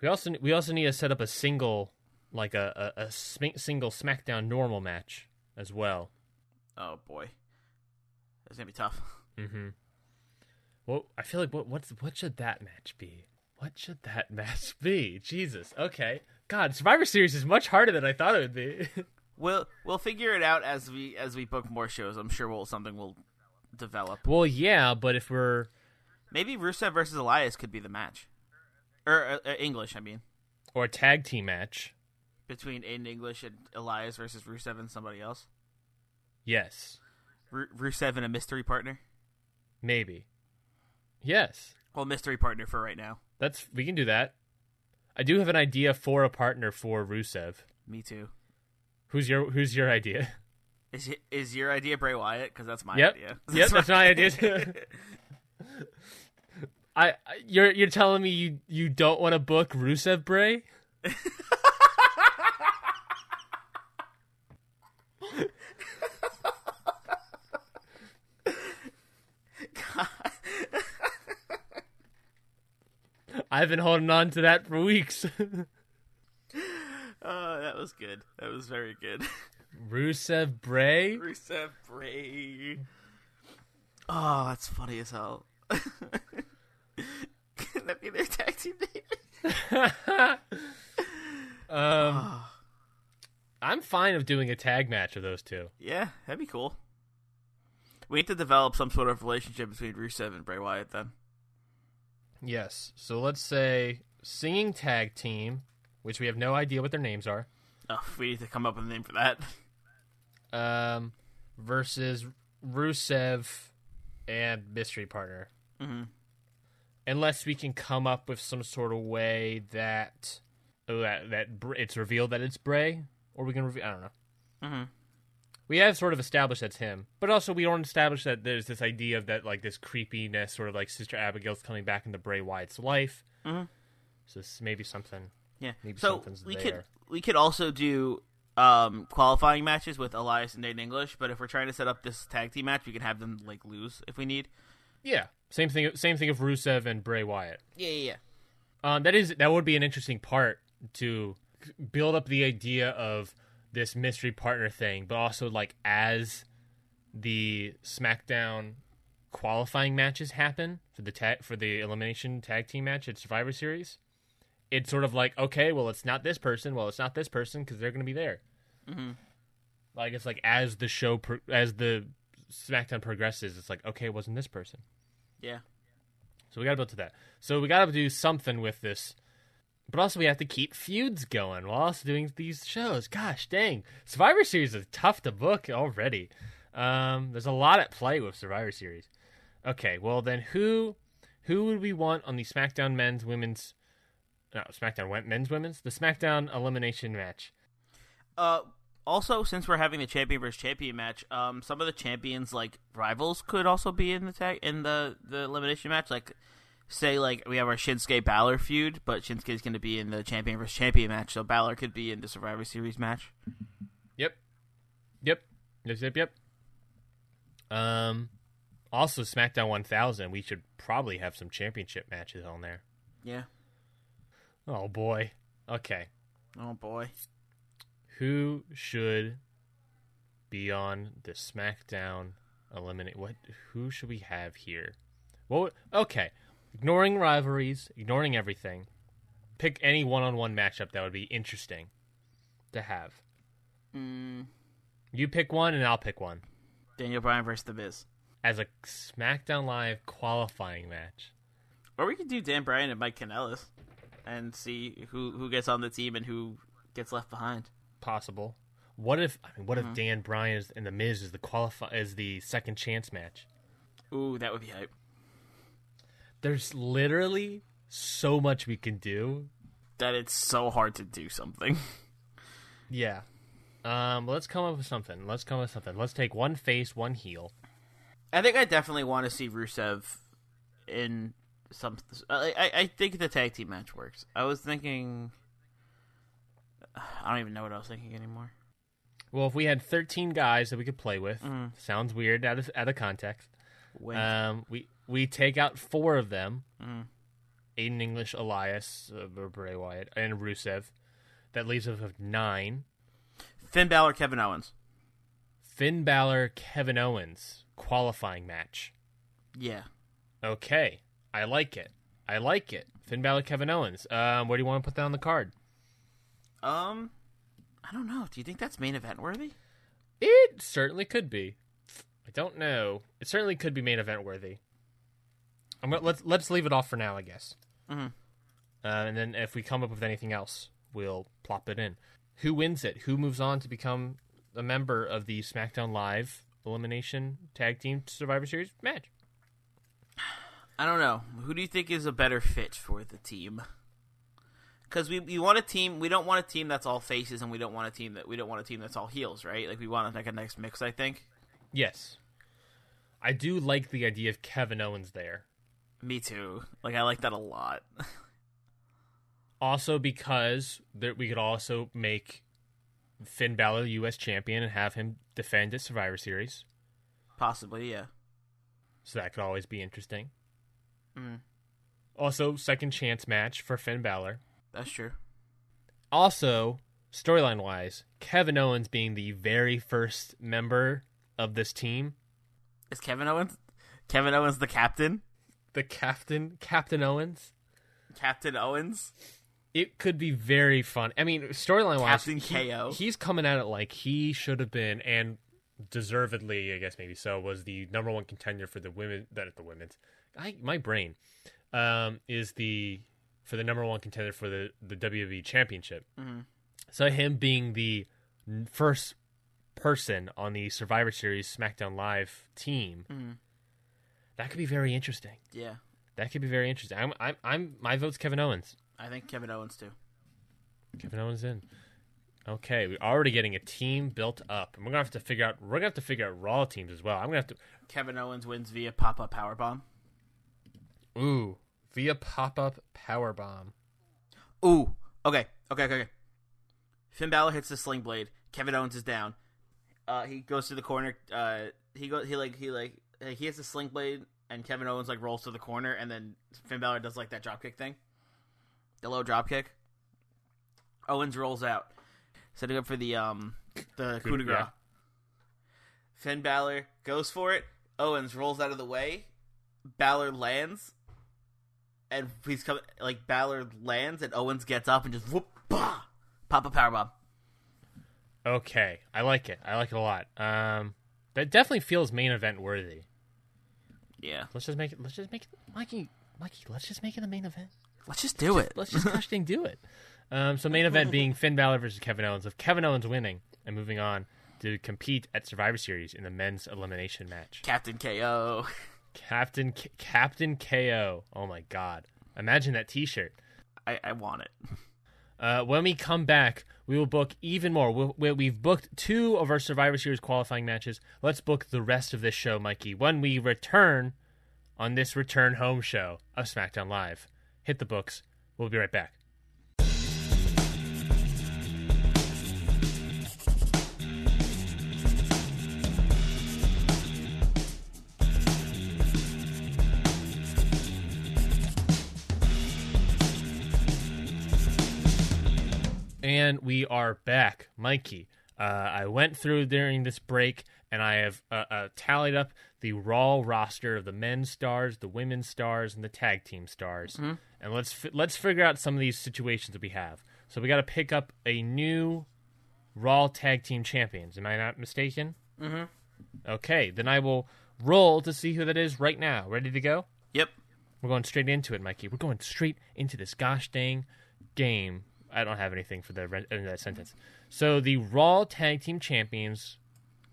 we also we also need to set up a single like a a, a sm- single SmackDown normal match as well. Oh boy, that's gonna be tough. Mhm. Well, I feel like what what's what should that match be? What should that match be? Jesus. Okay. God, Survivor Series is much harder than I thought it would be. We'll we'll figure it out as we as we book more shows. I'm sure we'll something will develop. well, yeah, but if we're Maybe Rusev versus Elias could be the match, or uh, uh, English. I mean, or a tag team match, between Aiden English and Elias versus Rusev and somebody else. yes, Ru- Rusev and a mystery partner. Maybe. Yes. Well, mystery partner for right now. That's we can do that. I do have an idea for a partner for Rusev. Me too. Who's your Who's your idea? Is is your idea Bray Wyatt? Because that's my Yep. idea. Yep, that's my idea. too. I- you're you're telling me you you don't want to book Rusev Bray? I've been holding on to that for weeks. Oh, that was good. That was very good. Rusev Bray? Rusev Bray. Oh, that's funny as hell. Can that be their tag team name? Um, I'm fine with doing a tag match of those two. Yeah, that'd be cool. We need to develop some sort of relationship between Rusev and Bray Wyatt then. Yes. So let's say singing tag team, which we have no idea what their names are, Oh, we need to come up with a name for that. um, versus Rusev and mystery partner. Mhm. Unless we can come up with some sort of way that oh, that that it's revealed that it's Bray, or we can reveal. I don't know. Mhm. We have sort of established that's him, but also we don't establish that there's this idea of that like this creepiness, sort of like Sister Abigail's coming back into Bray Wyatt's life. Mhm. So this may be something. Yeah. Maybe so something's we there. could we could also do um, qualifying matches with Elias and Aiden English, but if we're trying to set up this tag team match, we can have them like lose if we need. Yeah, same thing. Same thing of Rusev and Bray Wyatt. Yeah, yeah, yeah. Um, that is that would be an interesting part to build up the idea of this mystery partner thing, but also like as the SmackDown qualifying matches happen for the tag for the elimination tag team match at Survivor Series, it's sort of like okay, well, it's not this person, well, it's not this person because they're going to be there. Mm-hmm. Like it's like as the show pro- as the SmackDown progresses, it's like okay, it wasn't this person. Yeah. So we got to build to that. So we got to do something with this, but also we have to keep feuds going while also doing these shows. Gosh dang, Survivor Series is tough to book already. Um, there's a lot at play with Survivor Series. Okay, well then who who would we want on the SmackDown Men's Women's no, SmackDown men's women's the SmackDown elimination match. Uh, also, since we're having the champion versus champion match, um, some of the champions like rivals could also be in the tag in the the elimination match. Like, say like we have our Shinsuke Balor feud, but Shinsuke's going to be in the champion versus champion match, so Balor could be in the Survivor Series match. Yep. Yep. Yep. Yep. Yep. Um, also SmackDown 1000. We should probably have some championship matches on there. Yeah. Oh boy. Okay. Oh boy. Who should be on the SmackDown eliminate? What? Who should we have here? Well, okay. Ignoring rivalries, ignoring everything, pick any one-on-one matchup that would be interesting to have. Mm, You pick one, and I'll pick one Daniel Bryan versus The Miz, as a SmackDown Live qualifying match. or we could do Dan Bryan and Mike Kanellis, and see who who gets on the team and who gets left behind. Possible. What if? I mean, what if Dan Bryan is, and the Miz is the qualify is the second chance match? Ooh, that would be hype. There's literally so much we can do That it's so hard to do something. Yeah. Um, let's come up with something. Let's come up with something. Let's take one face, one heel. I think I definitely want to see Rusev in some. I, I I think the tag team match works. I was thinking. I don't even know what I was thinking anymore. Well, if we had 13 guys that we could play with, sounds weird out of out of context. Wink. Um, we we take out four of them: Mm. Aiden English, Elias, uh, Bray Wyatt, and Rusev. That leaves us with nine. Finn Balor, Kevin Owens. Finn Balor, Kevin Owens qualifying match. Yeah. Okay, I like it. I like it. Finn Balor, Kevin Owens. Um, where do you want to put that on the card? Um, I don't know. Do you think that's main event worthy? It certainly could be. I don't know. It certainly could be main event worthy. I'm gonna, let's let's leave it off for now, I guess. Mhm. Uh, and then if we come up with anything else, we'll plop it in. Who wins it? Who moves on to become a member of the SmackDown Live Elimination Tag Team Survivor Series match? I don't know. Who do you think is a better fit for the team? Because we, we want a team. We don't want a team that's all faces, and we don't want a team that we don't want a team that's all heels, right? Like we want like a nice mix. I think. Yes, I do like the idea of Kevin Owens there. Me too. Like I like that a lot. Also, because there, we could also make Finn Balor U.S. champion and have him defend at Survivor Series. Possibly, yeah. So that could always be interesting. Mm. Also, second chance match for Finn Balor. That's true. Also, storyline wise, Kevin Owens being the very first member of this team, Is Kevin Owens? Kevin Owens the captain? The captain, Captain Owens. Captain Owens? It could be very fun. I mean, storyline wise, Captain KO. he's coming at it like he should have been, and deservedly, I guess maybe so, was the number one contender for the women. That the women's, I my brain, um, is the for the number one contender for the the WWE Championship. So him being the first person on the Survivor Series SmackDown Live team, that could be very interesting. Yeah. That could be very interesting. I'm, I'm, I'm my vote's Kevin Owens. I think Kevin Owens too. Kevin Owens in. Okay, we're already getting a team built up, and we're gonna have to figure out. We're gonna have to figure out Raw teams as well. I'm gonna have to. Kevin Owens wins via pop up power bomb. Ooh, via pop up power bomb. Ooh. Okay. Okay. Okay. Okay. Finn Balor hits the sling blade. Kevin Owens is down. Uh, he goes to the corner. Uh, he goes. He like. He like. He has the sling blade, and Kevin Owens like rolls to the corner, and then Finn Balor does like that drop kick thing, the low drop kick. Owens rolls out, setting up for the um the coup de grace. yeah. Finn Balor goes for it. Owens rolls out of the way. Balor lands, and he's coming. Like Balor lands, and Owens gets up and just whoop, bah, pop a powerbomb. Okay, I like it. I like it a lot. Um, that definitely feels main event worthy. Yeah, Let's just make it. Let's just make it, Mikey. Mikey, let's just make it the main event. let's just do it. Let's just gosh dang do it. Um, so main event being Finn Balor versus Kevin Owens. With Kevin Owens winning and moving on to compete at Survivor Series in the men's elimination match. Captain KO. Captain K- Captain KO. Oh my god. Imagine that t-shirt. I, I want it. Uh, when we come back, we will book even more. We'll, we- we've booked two of our Survivor Series qualifying matches. Let's book the rest of this show, Mikey, when we return on this return home show of SmackDown Live. Hit the books. We'll be right back. And we are back, Mikey. Uh, I went through during this break, and I have uh, uh, tallied up the Raw roster of the men's stars, the women's stars, and the tag team stars. And let's fi- let's figure out some of these situations that we have. So we got to pick up a new Raw tag team champions. Am I not mistaken? Mm-hmm. Okay, then I will roll to see who that is right now. Ready to go? Yep. We're going straight into it, Mikey. We're going straight into this gosh dang game. I don't have anything for the end of that sentence. So the Raw Tag Team Champions,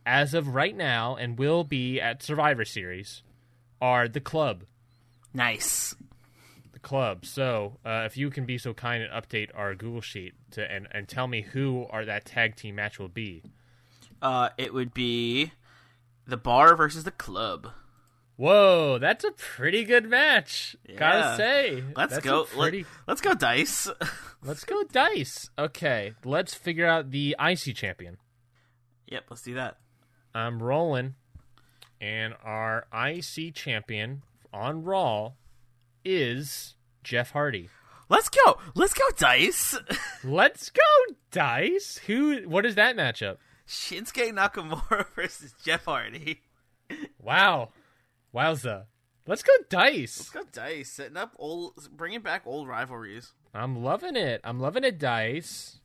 as of right now, and will be at Survivor Series, are the Club. Nice. The Club. So uh, if you can be so kind and update our Google sheet to and, and tell me who are that tag team match will be. Uh, it would be the bar versus the club. Whoa, that's a pretty good match. Gotta say. Let's That's go. Pretty... Let, us go dice. Let's go dice. Okay, let's figure out the IC champion. yep. Let's do that. I'm rolling, and our IC champion on Raw is Jeff Hardy. Let's go. Let's go dice. Let's go dice. Who? What is that matchup? Shinsuke Nakamura versus Jeff Hardy. Wow, wowza. Let's go dice. Let's go dice. Setting up old, bringing back old rivalries. I'm loving it. I'm loving it. Dice.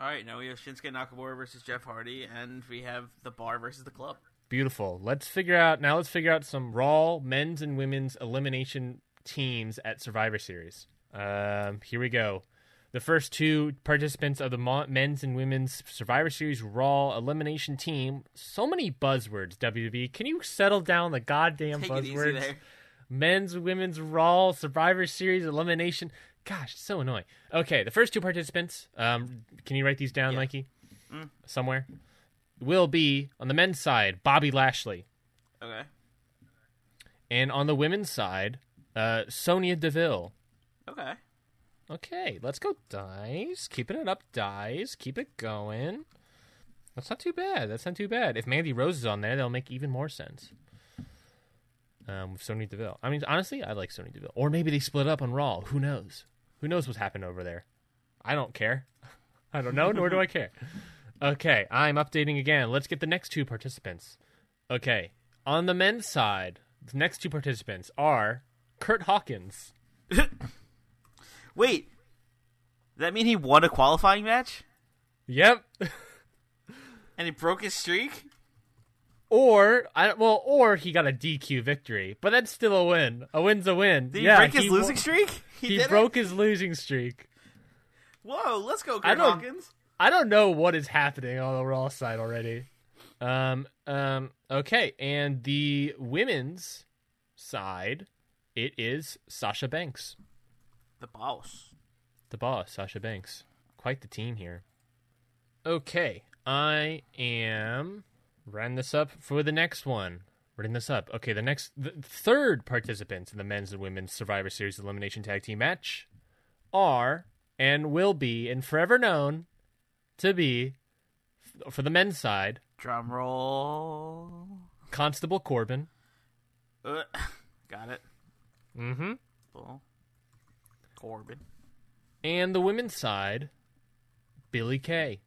All right, now we have Shinsuke Nakamura versus Jeff Hardy, and we have the bar versus the club. Beautiful. Let's figure out now. Let's figure out some Raw men's and women's elimination teams at Survivor Series. Um, here we go. The first two participants of the men's and women's Survivor Series Raw elimination team. So many buzzwords. WWE, can you settle down the goddamn Take buzzwords? Men's, women's Raw Survivor Series elimination. Gosh, so annoying. Okay, the first two participants. Um, can you write these down, Yeah. Mikey? Somewhere. Will be on the men's side, Bobby Lashley. Okay. And on the women's side, uh, Sonya Deville. Okay. Okay, let's go dice. Keeping it up, dice. Keep it going. That's not too bad. That's not too bad. If Mandy Rose is on there, that'll make even more sense. Um, with Sonya Deville. I mean, honestly, I like Sonya Deville. Or maybe they split up on Raw. Who knows? Who knows what's happened over there? I don't care. I don't know, nor do I care. Okay, I'm updating again. Let's get the next two participants. Okay, on the men's side, the next two participants are Kurt Hawkins. Wait. Does that mean he won a qualifying match Yep. and he broke his streak? Or I well, or he got a DQ victory, but that's still a win. A win's a win. Did he yeah, break his he losing wo- streak? He, did it? broke his losing streak. Whoa, let's go, I Kurt don't- Hawkins. I don't know what is happening on the Raw side already. Um, um, okay, and the women's side, it is Sasha Banks, The boss. the boss, Sasha Banks. Quite the team here. Okay, I am writing this up for the next one. Writing this up. Okay, the next, the third participants in the men's and women's Survivor Series elimination tag team match are and will be and forever known to be for the men's side Drum roll. Constable Corbin. Uh, got it. Mm-hmm. Corbin. And the women's side, Billie Kay.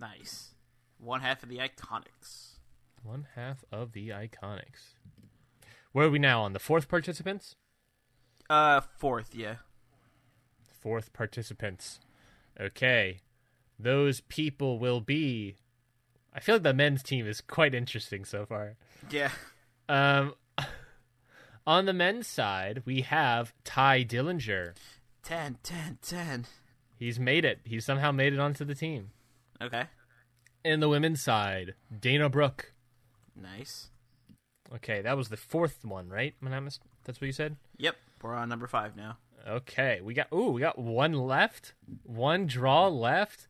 Nice. One half of the Iconics. One half of the Iconics. Where are we now on the fourth participants? Uh, fourth, yeah. Fourth participants. Okay. Those people will be. I feel like the men's team is quite interesting so far. Yeah. Um, on the men's side, we have Tye Dillinger. 10, 10, 10. He's made it. He's somehow made it onto the team. Okay. And the women's side, Dana Brooke. Nice. Okay, that was the fourth one, right? Am I not mis- That's what you said? Yep. We're on number five now. Okay, we got ooh, we got one left, one draw left.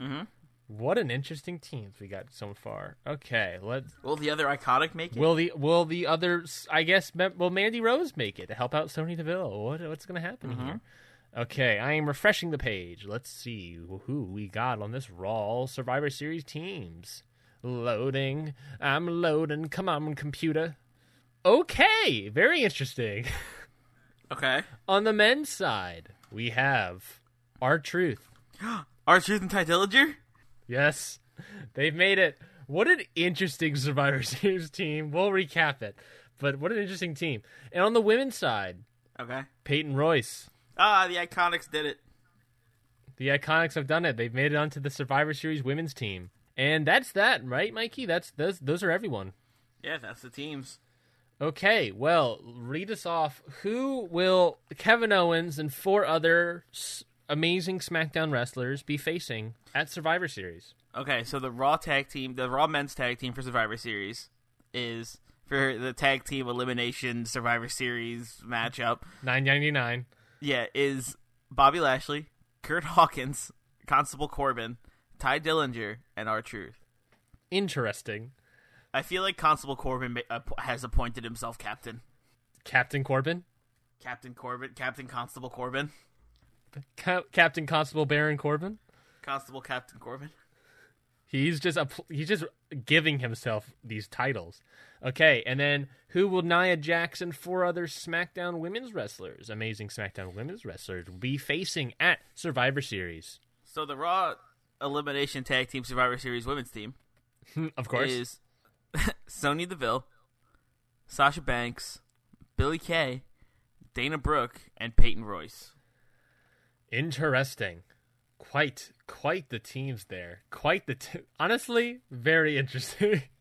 Mm-hmm. What an interesting teams we got so far. Okay, let's. Will the other iconic make it? Will the will the others? I guess will Mandy Rose make it to help out Sonya Deville? What what's going to happen mm-hmm. here? Okay, I am refreshing the page. Let's see who we got on this Raw Survivor Series teams. Loading. I'm loading. Come on, computer. Okay, very interesting. okay. on the men's side, we have R-Truth. R-Truth and Tye Dillinger? Yes, they've made it. What an interesting Survivor Series team. We'll recap it, but what an interesting team. And on the women's side, Okay. Peyton Royce. Ah, the Iconics did it. The Iconics have done it. They've made it onto the Survivor Series women's team. And that's that, right, Mikey? That's those those are everyone. Yeah, that's the teams. Okay, well, read us off. Who will Kevin Owens and four other amazing SmackDown wrestlers be facing at Survivor Series? Okay, so the Raw tag team, the Raw men's tag team for Survivor Series is for the tag team elimination Survivor Series matchup. Nine ninety nine. Yeah, is Bobby Lashley, Kurt Hawkins, Constable Corbin, Tye Dillinger, and R Truth. Interesting. I feel like Constable Corbin uh, has appointed himself captain. Captain Corbin, Captain Corbin, Captain Constable Corbin, Ca- Captain Constable Baron Corbin. Constable Captain Corbin. He's just a, he's just giving himself these titles. Okay, and then who will Nia Jax and, four other SmackDown women's wrestlers, amazing SmackDown women's wrestlers, be facing at Survivor Series? So the Raw Elimination Tag Team Survivor Series women's team hmm, of course. is Sonya Deville, Sasha Banks, Billie Kay, Dana Brooke, and Peyton Royce. Interesting. Quite, quite the teams there. Quite the t- honestly, very interesting.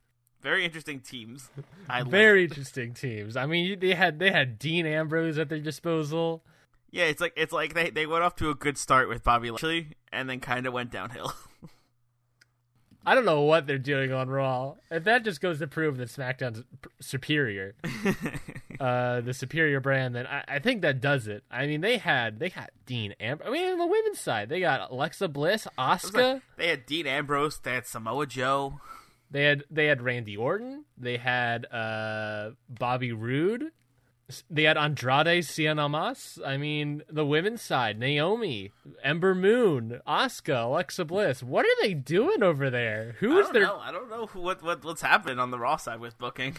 Very interesting teams. I like very interesting teams. I mean, they had they had Dean Ambrose at their disposal. Yeah, it's like it's like they they went off to a good start with Bobby Lashley and then kind of went downhill. I don't know what they're doing on Raw. If that just goes to prove that SmackDown's superior, uh, the superior brand, then I, I think that does it. I mean, they had they had Dean Ambrose. I mean, on the women's side, they got Alexa Bliss, Asuka. like- they had Dean Ambrose, they had Samoa Joe. They had they had Randy Orton. They had uh, Bobby Roode. They had Andrade Cien Almas. I mean, the women's side: Naomi, Ember Moon, Asuka, Alexa Bliss. What are they doing over there? I Who is their know. I don't know what what what's happening on the Raw side with booking.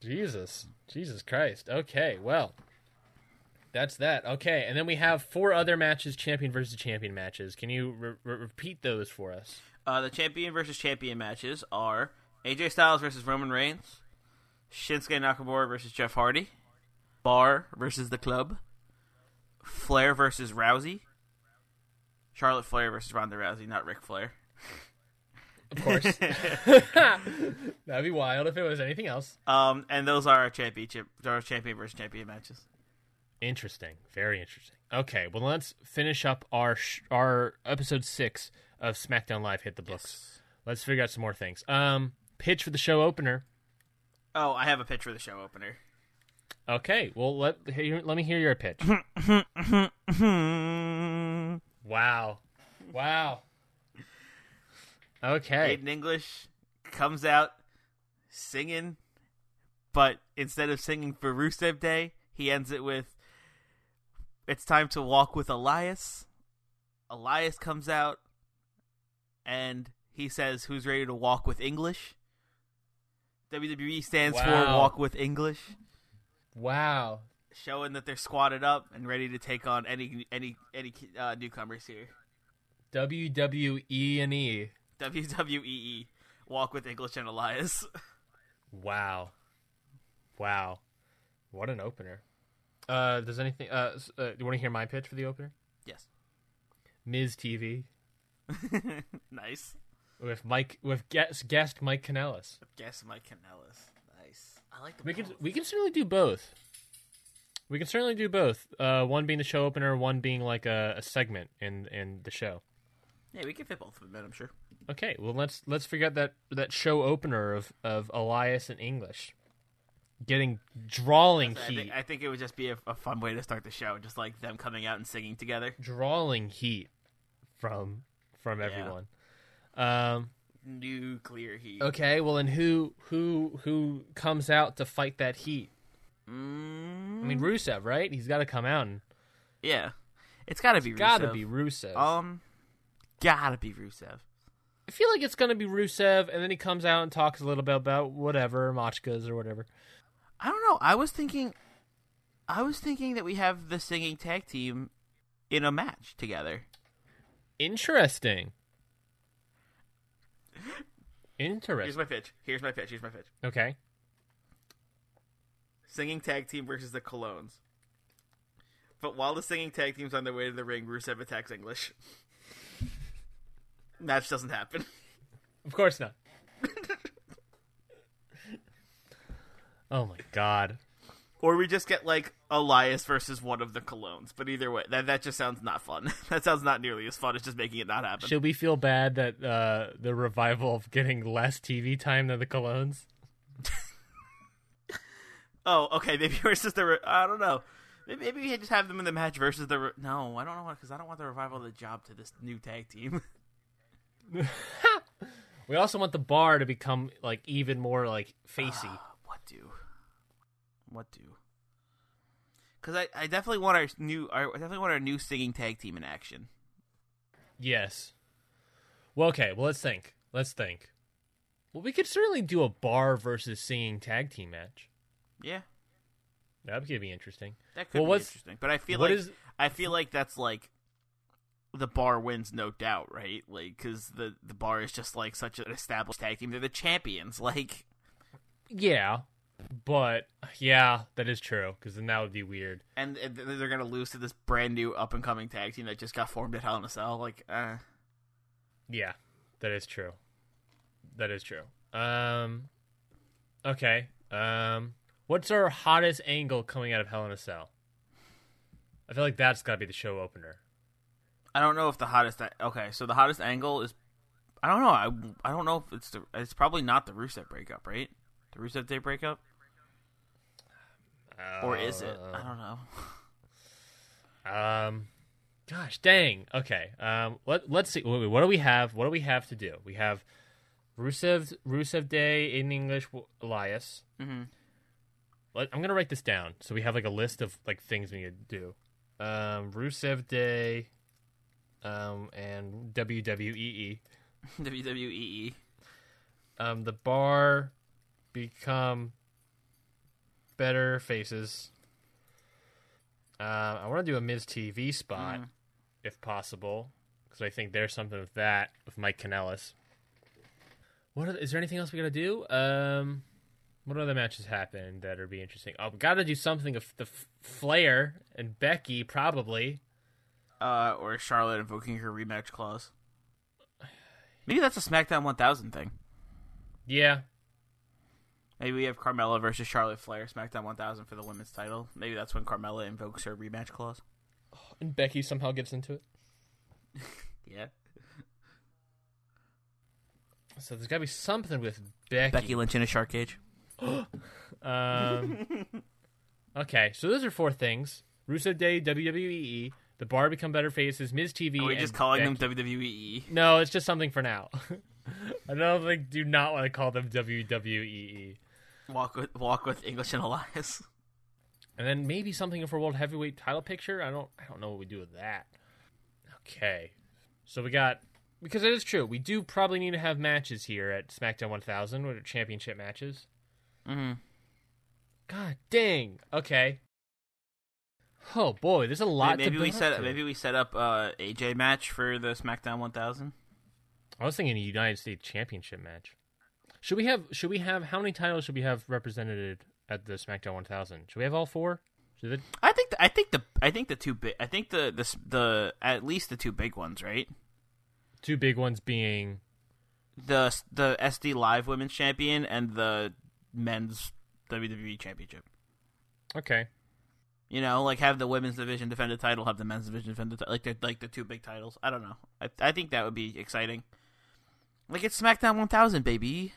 Jesus, Jesus Christ? Okay, well, that's that. Okay, and then we have four other matches: champion versus champion matches. Can you re- re- repeat those for us? Uh, the champion versus champion matches are AJ Styles versus Roman Reigns, Shinsuke Nakamura versus Jeff Hardy, Bar versus the Club, Flair versus Rousey, Charlotte Flair versus Ronda Rousey, not Ric Flair. Of course, that'd be wild if it was anything else. Um, and those are our championship, our champion versus champion matches. Interesting, very interesting. Okay, well let's finish up our sh- our episode six of SmackDown Live. Hit the books. Let's figure out some more things. Um, pitch for the show opener. Oh, I have a pitch for the show opener. Okay, well let let me hear your pitch. wow, wow. Okay, Aiden English comes out singing, but instead of singing for Rusev Day, he ends it with "It's time to walk with Elias." Elias comes out, and he says, "Who's ready to walk with English?" WWE stands for "Walk with English," wow. showing that they're squatted up and ready to take on any any any uh, newcomers here. WWE and E. WWE "Walk with English" and Elias. Wow, wow. What an opener. Uh, does anything? Uh, uh do you want to hear my pitch for the opener? yes, Miz TV nice. with Mike with guest guest Mike Kanellis. Guess Mike Kanellis. I like We can both. we can certainly do both. We can certainly do both. Uh, one being the show opener, one being like a, a segment in in the show. Yeah, we can fit both of them in, I'm sure. Okay, well let's let's figure out that that show opener of of Elias and English. getting drawing I heat, think, I think it would just be a, a fun way to start the show, just like them coming out and singing together. drawing heat from from Yeah. everyone. Um, Nuclear heat. okay, well, and who who who comes out to fight that heat? Mm, I mean, Rusev, right? He's got to come out and yeah, it's got to be. got to Rusev. be Rusev. Um, gotta be Rusev. I feel like it's gonna be Rusev, and then he comes out and talks a little bit about whatever Machkas or whatever. I don't know. I was thinking, I was thinking that we have the singing tag team in a match together. Interesting. Here's my pitch. Here's my pitch. Here's my pitch. Okay. Singing tag team versus the Colóns. But while the singing tag team's on their way to the ring, Rusev attacks English. Match doesn't happen. Of course not. oh my god. Or we just get like Elias versus one of the Colóns. But either way, that that just sounds not fun. that sounds not nearly as fun as just making it not happen. Should we feel bad that uh, the revival of getting less TV time than the Colóns? Oh, okay. Maybe versus the. Re- I don't know. Maybe, maybe we just have them in the match versus the. Re- no, I don't know because I don't want the revival of the job to this new tag team. We also want the bar to become like even more like facey. what do? What do? Because I, I definitely want our new. Our, I definitely want our new singing tag team in action. yes. Well, okay. Well, let's think. Let's think. Well, we could certainly do a bar versus singing tag team match. Yeah, That could be interesting. that could Well, be interesting. But I feel like is- I feel like that's like the bar wins, no doubt, right? Like because the the bar is just like such an established tag team. They're the champions. Like Yeah, but yeah, that is true. Because then that would be weird. and, they're gonna lose to this brand new up and coming tag team that just got formed at Hell in a Cell. Like, uh, Yeah, that is true. That is true. Um, okay. Um, what's our hottest angle coming out of Hell in a Cell? I feel like that's got to be the show opener. I don't know if the hottest. Okay, so the hottest angle is. I don't know. I, I don't know if it's the. It's probably not the Rusev breakup, right? The Rusev Day breakup, or is it? I don't know. Um, gosh, dang. Okay. Um, let let's see. What do we have? What do we have to do? We have Rusev Rusev Day in English. Elias. Mm-hmm. Let, I'm gonna write this down so we have like a list of like things we need to do. Um, Rusev Day. Um, and WWE. WWE. Um, the bar become better faces. Uh, I want to do a Miz TV spot, Mhm. if possible, because I think there's something with that with Mike Kanellis. What are, is there anything else we gotta do? Um, what other matches happen that are be interesting? Oh, gotta do something of the F- Flair and Becky probably. Uh, or Charlotte invoking her rematch clause. Maybe that's a SmackDown 1000 thing. Yeah, Maybe we have Carmella versus Charlotte Flair SmackDown 1000 for the women's title. Maybe that's when Carmella invokes her rematch clause. and Becky somehow gets into it. Yeah. So there's gotta be something with Becky. Becky Lynch in a shark cage. Um, okay, so those are four things: Rusev Day, WWE, the Bar Become Better Faces, Miz TV. Are we just calling Becky. them WWE? No, it's just something for now. I don't like. Do not want to call them WWE. Walk with walk with English and Elias. And then maybe something for World Heavyweight Title picture. I don't. I don't know what we do with that. Okay, so we got because it is true. We do probably need to have matches here at SmackDown 1000, with championship matches. Mm-hmm. God dang. Okay. Oh boy, there's a lot. Maybe to we up set to. maybe we set up uh, AJ match for the SmackDown 1000. I was thinking a United States Championship match. Should we have? Should we have? How many titles should we have represented at the SmackDown 1000? Should we have all four? Should I think the, I think the I think the two big I think the the the at least the two big ones right two big ones being the the SD Live Women's Champion and the Men's WWE Championship. okay. You know, like have the women's division defend the title, have the men's division defend the title, like the like the two big titles. I don't know. I I think that would be exciting. Like it's SmackDown 1000, baby.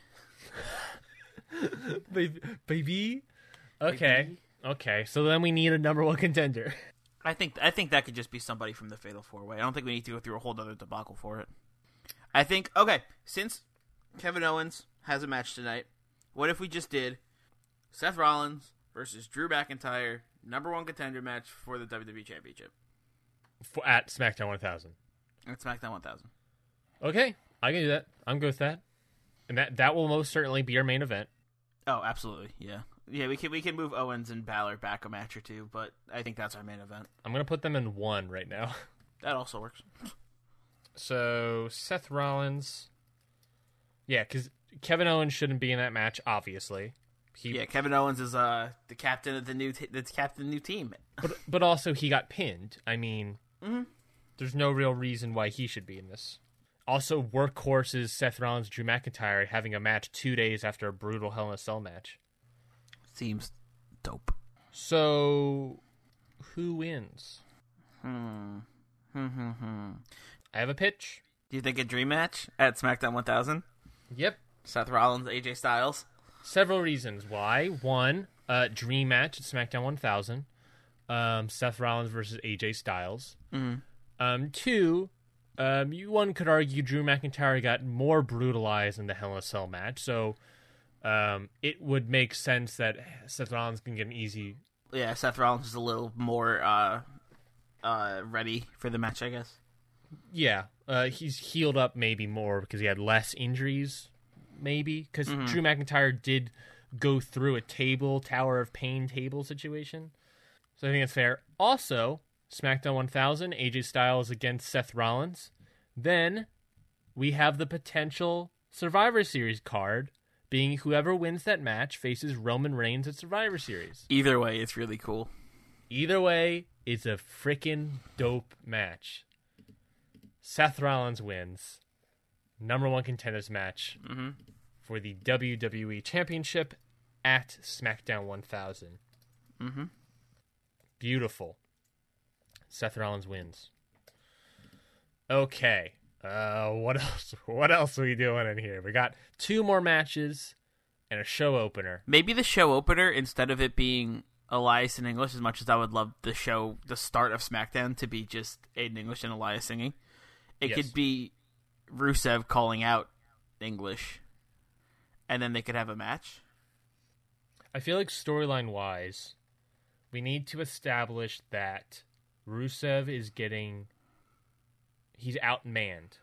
baby, baby. Okay. Okay. So then we need a number one contender. I think I think that could just be somebody from the Fatal Four Way. I don't think we need to go through a whole other debacle for it. I think okay, since Kevin Owens has a match tonight, what if we just did Seth Rollins versus Drew McIntyre, number one contender match for the WWE Championship For, at SmackDown 1000. at SmackDown 1000? Okay. I can do that. I'm good with that. And that that will most certainly be our main event. Oh, absolutely, yeah, yeah. We can we can move Owens and Balor back a match or two, but I think that's our main event. I'm gonna put them in one right now. That also works. So Seth Rollins, yeah, because Kevin Owens shouldn't be in that match. Obviously, he, Yeah, Kevin Owens is uh the captain of the new t- the captain of the new team. but but also he got pinned. I mean, Mm-hmm. there's no real reason why he should be in this. Also, workhorses Seth Rollins, Drew McIntyre having a match two days after a brutal Hell in a Cell match. Seems dope. So, who wins? Hmm. Hmm. Hmm. Hmm. I have a pitch. Do you think a dream match at SmackDown 1000? Yep, Seth Rollins, AJ Styles. several reasons why. One, uh, dream match at SmackDown 1000. Um, Seth Rollins versus AJ Styles. Hmm. Um, two, um, you, one could argue Drew McIntyre got more brutalized in the Hell in a Cell match, so um, it would make sense that Seth Rollins can get an easy. Yeah, Seth Rollins is a little more uh, uh, ready for the match, I guess. Yeah, uh, he's healed up maybe more because he had less injuries, maybe because Drew McIntyre did go through a table Tower of Pain table situation, so I think it's fair. Also, SmackDown 1000, AJ Styles against Seth Rollins. Then we have the potential Survivor Series card being whoever wins that match faces Roman Reigns at Survivor Series. Either way, it's really cool. Either way, it's a freaking dope match. Seth Rollins wins. Number one contenders match for the WWE Championship at SmackDown 1000. Mhm. Beautiful. Seth Rollins wins. Okay. Uh, what else? What else are we doing in here? We got two more matches and a show opener. Maybe the show opener, instead of it being Elias in English, as much as I would love the show, the start of SmackDown to be just Aiden English and Elias singing, it Yes. could be Rusev calling out English, and then they could have a match. I feel like storyline wise, we need to establish that Rusev is getting. He's outmanned.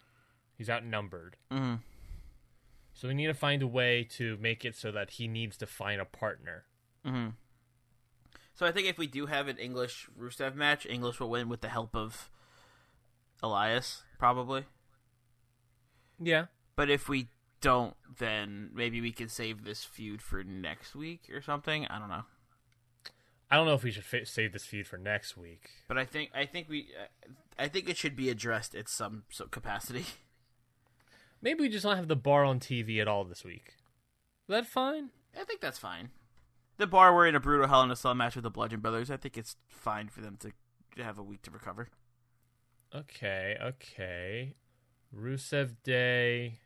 He's outnumbered. Mm-hmm. So we need to find a way to make it so that he needs to find a partner. Mm-hmm. So I think if we do have an English Rusev match, English will win with the help of Elias, probably. Yeah. But if we don't, then maybe we can save this feud for next week or something. I don't know. I don't know if we should fa- save this feud for next week. But I think I think we I think it should be addressed at some, some capacity. Maybe we just don't have the bar on TV at all this week. Is that fine? I think that's fine. The bar were in a brutal Hell in a Cell match with the Bludgeon Brothers. I think it's fine for them to to have a week to recover. Okay, okay. Rusev Day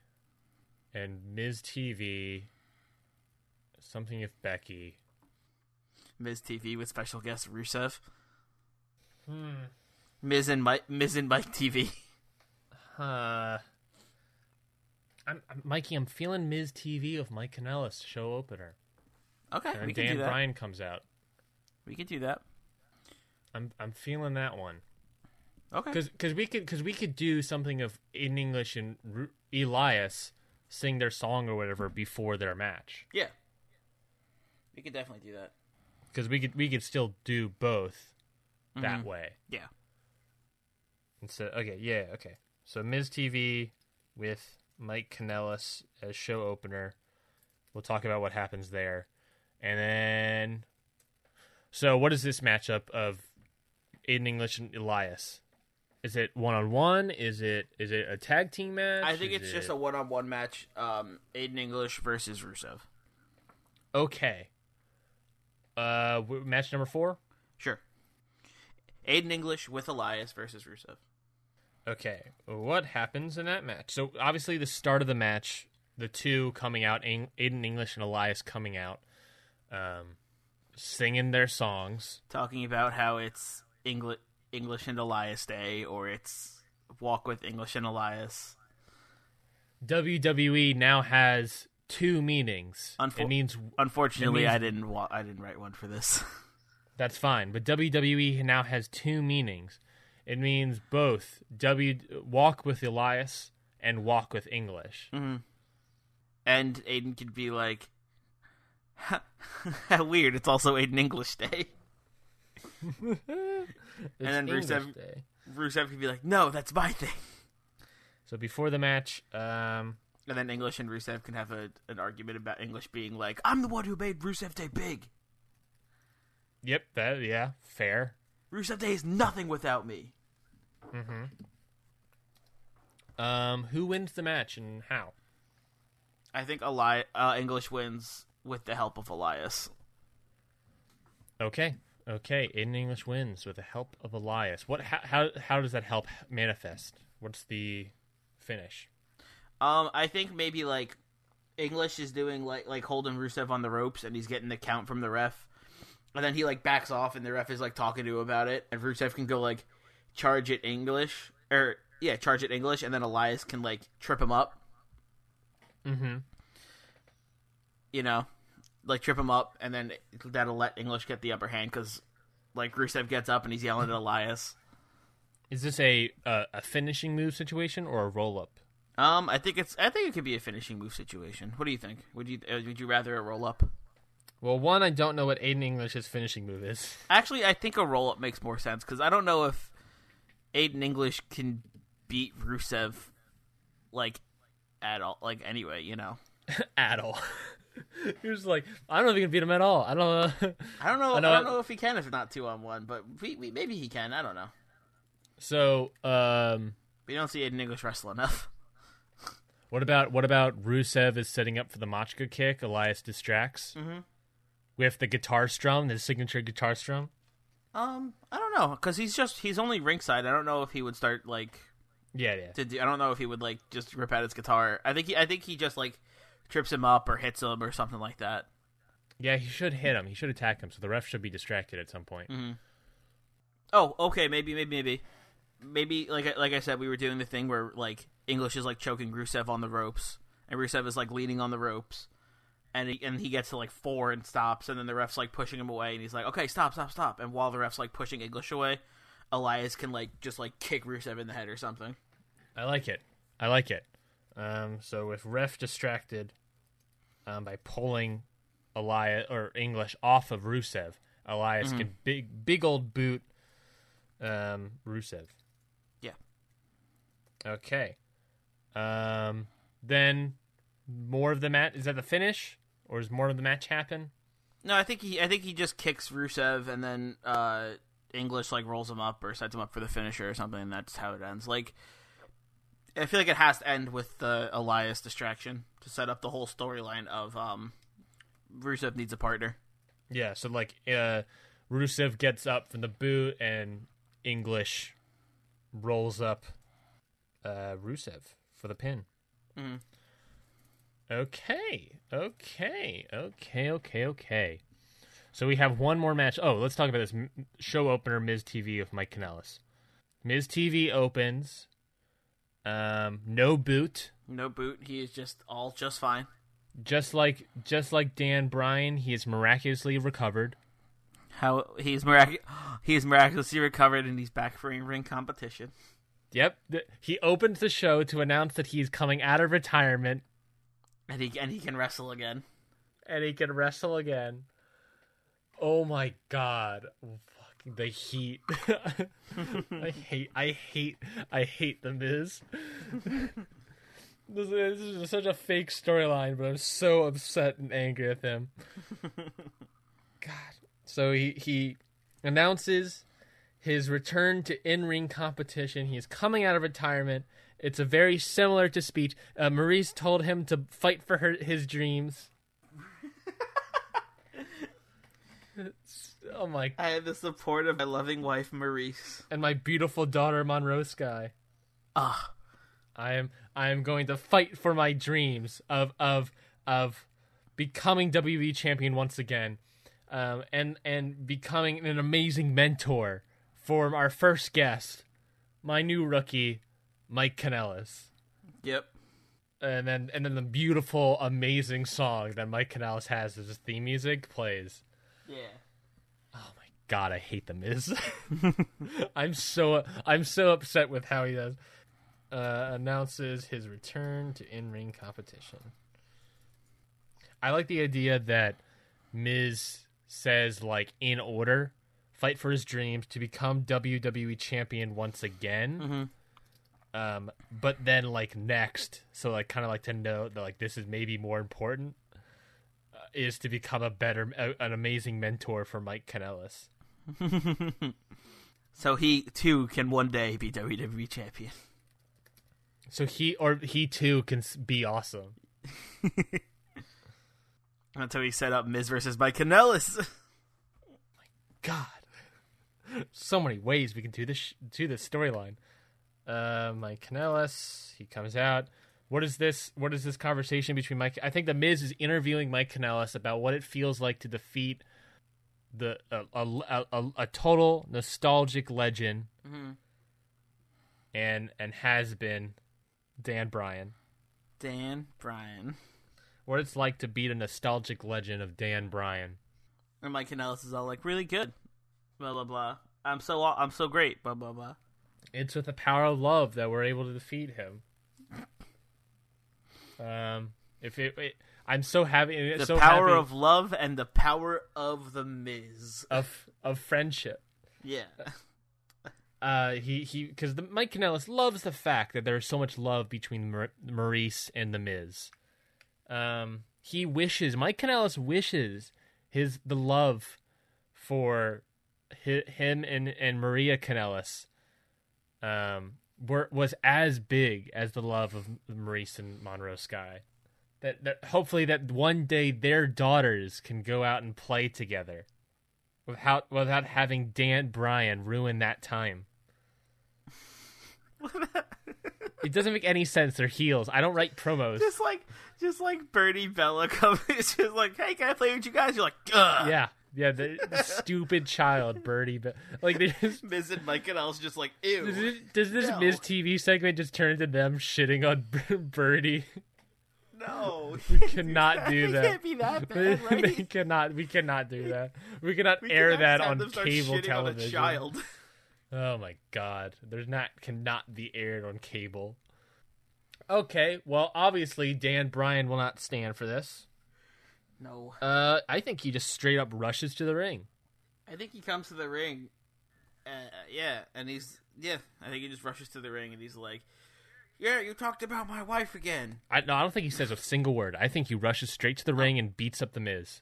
and Miz TV. Something if Becky. Miz TV with special guest Rusev. Hmm. Miz and Mike, Miz and Mike TV. Uh, I'm, I'm Mikey. I'm feeling Miz TV with Mike Kanellis show opener, Okay, and we can Dan do that. Bryan comes out. We can do that. I'm I'm feeling that one Okay. because because we could because we could do something of in English and Ru- Elias sing their song or whatever before their match Yeah. We could definitely do that. Because we could we could still do both that way. Yeah. And so okay, yeah, okay. So Miz TV with Mike Kanellis as show opener. We'll talk about what happens there. And then So what is this matchup of Aiden English and Elias? Is it one on one? Is it is it a tag team match? I think Is it's just a one on one match. Um, Aiden English versus Rusev. Okay. Uh match number 4? Sure. Aiden English with Elias versus Rusev. Okay, what happens in that match? So obviously, the start of the match, the two coming out, Aiden English and Elias coming out. Um, singing their songs. talking about how it's English English and Elias Day or it's Walk with English and Elias. WWE now has two meanings. Unfor- it means Unfortunately, It means- I didn't wa- I didn't write one for this. that's fine, but WWE now has two meanings. It means both W walk with Elias and walk with English. and Aiden could be like, "How weird! It's also Aiden English Day." It's then English Rusev- Day. Rusev could be like, "No, that's my thing." So before the match, um, And then English and Rusev can have a, an argument about English being like, "I'm the one who made Rusev Day big. yep, that yeah, fair. Rusev Day is nothing without me." Mhm. Um, who wins the match and how? I think Eli- uh, English wins with the help of Elias. Okay, okay. Aiden English wins with the help of Elias. What? How? How, how does that help manifest? What's the finish? Um, I think maybe like English is doing like like holding Rusev on the ropes, and he's getting the count from the ref, and then he like backs off, and the ref is like talking to him about it, and Rusev can go like charge it English or yeah, charge it English, and then Elias can like trip him up. Mm-hmm. You know, like trip him up, and then that'll let English get the upper hand because like Rusev gets up and he's yelling at Elias. Is this a a, a finishing move situation or a roll up? Um, I think it's I think it could be a finishing move situation. What do you think? Would you uh, would you rather a roll up? Well, one, I don't know what Aiden English's finishing move is. Actually, I think a roll up makes more sense because I don't know if Aiden English can beat Rusev like at all. Like anyway, you know. at all. he was like, I don't know if he can beat him at all. I don't know. I don't know. I I, don't know if he can if not two on one, but we, we, maybe he can. I don't know. so, um, We don't see Aiden English wrestle enough. What about what about Rusev is setting up for the Machka kick? Elias distracts Mm-hmm. with the guitar strum, the signature guitar strum. Um, I don't know because he's just he's only ringside. I don't know if he would start like Yeah, yeah. to do. I don't know if he would like just rip out his guitar. I think he I think he just like trips him up or hits him or something like that. Yeah, he should hit him. He should attack him. So the ref should be distracted at some point. Oh, okay, maybe, maybe, maybe, maybe. Like, I- like I said, we were doing the thing where like English is like choking Rusev on the ropes, and Rusev is like leaning on the ropes, and he, and he gets to like four and stops, and then the ref's like pushing him away, and he's like, okay, stop, stop, stop, and while the ref's like pushing English away, Elias can like just like kick Rusev in the head or something. I like it. I like it. Um, so with ref distracted um, by pulling Elias or English off of Rusev, Elias can big big old boot um, Rusev. Okay. Um, then more of the match is that the finish, or is more of the match happen? No, I think he, I think he just kicks Rusev, and then uh, English like rolls him up or sets him up for the finisher or something, and that's how it ends. Like, I feel like it has to end with the Elias distraction to set up the whole storyline of um, Rusev needs a partner. Yeah. So like, uh, Rusev gets up from the boot, and English rolls up uh, Rusev for the pin. Mhm. Okay, okay, okay, okay, okay. So we have one more match. Oh, let's talk about this show opener, Miz TV with Mike Kanellis. Miz TV opens. Um, no boot. No boot. He is just all just fine. Just like just like Dan Bryan, he is miraculously recovered. How he's mirac- he's miraculously recovered and he's back for in ring competition. Yep, he opens the show to announce that he's coming out of retirement And he and he can wrestle again. and he can wrestle again. Oh my god. Fucking the heat. I hate I hate I hate the Miz. this, is, this is such a fake storyline, but I'm so upset and angry at him. God. So he he announces his return to in-ring competition. He is coming out of retirement. It's a very similar to speech. Uh, Maryse told him to fight for her his dreams. Oh my! I had the support of my loving wife Maryse. And my beautiful daughter Monroe Sky. Ah, I am I am going to fight for my dreams of of of becoming WWE champion once again. um, and and becoming an amazing mentor for our first guest, my new rookie, Mike Kanellis. Yep. And then and then the beautiful, amazing song that Mike Kanellis has as his theme music plays. Yeah. Oh my god, I hate the Miz. I'm so I'm so upset with how he does. Uh, announces his return to in-ring competition. I like the idea that Miz says like in order, fight for his dreams to become WWE champion once again. Um, but then like next, so like kind of like to know that like this is maybe more important, uh, is to become a better, a, an amazing mentor for Mike Kanellis. So he too can one day be WWE champion. So he or he too can be awesome. That's how he set up Miz versus Mike Kanellis. God, so many ways we can do this sh- do this storyline. Uh, Mike Kanellis, he comes out. What is this? What is this conversation between Mike? I think the Miz is interviewing Mike Kanellis about what it feels like to defeat the a a, a, a, a total nostalgic legend, and and has been Dan Bryan. Dan Bryan. What it's like to beat a nostalgic legend of Dan Bryan. And Mike Kanellis is all like, really good. Blah blah blah. I'm so I'm so great. Blah blah blah. It's with the power of love that we're able to defeat him. Um, if it, it I'm so happy. The so power happy of love and the power of the Miz. of of friendship. Yeah. Uh, he he because the Mike Kanellis loves the fact that there is so much love between Maryse and the Miz. Um, he wishes Mike Kanellis wishes his the love for him and and Maria Kanellis um were was as big as the love of Maryse and Monroe Sky. That that hopefully that one day their daughters can go out and play together without without having Dan Bryan ruin that time. it doesn't make any sense. They're heels. I don't write promos. just like just like Birdie Bella comes it's just like, hey, can I play with you guys? You're like, Ugh. yeah, yeah. The, the stupid child, Birdie. But like, they just, Miz and Mike Kanellis just like, does, ew. does this No. Miz TV segment just turn into them shitting on Birdie? No. We cannot do that. can't be that they bad, right? cannot. We cannot do that. We cannot We air cannot that on cable shitting on television. child. Oh my god. There's not cannot be aired on cable. Okay, well obviously Dan Bryan will not stand for this. No. Uh I think he just straight up rushes to the ring. I think he comes to the ring. Uh, yeah, and he's yeah. I think he just rushes to the ring and he's like, "Yeah, you talked about my wife again." I no, I don't think he says a single word. I think he rushes straight to the ring and beats up the Miz.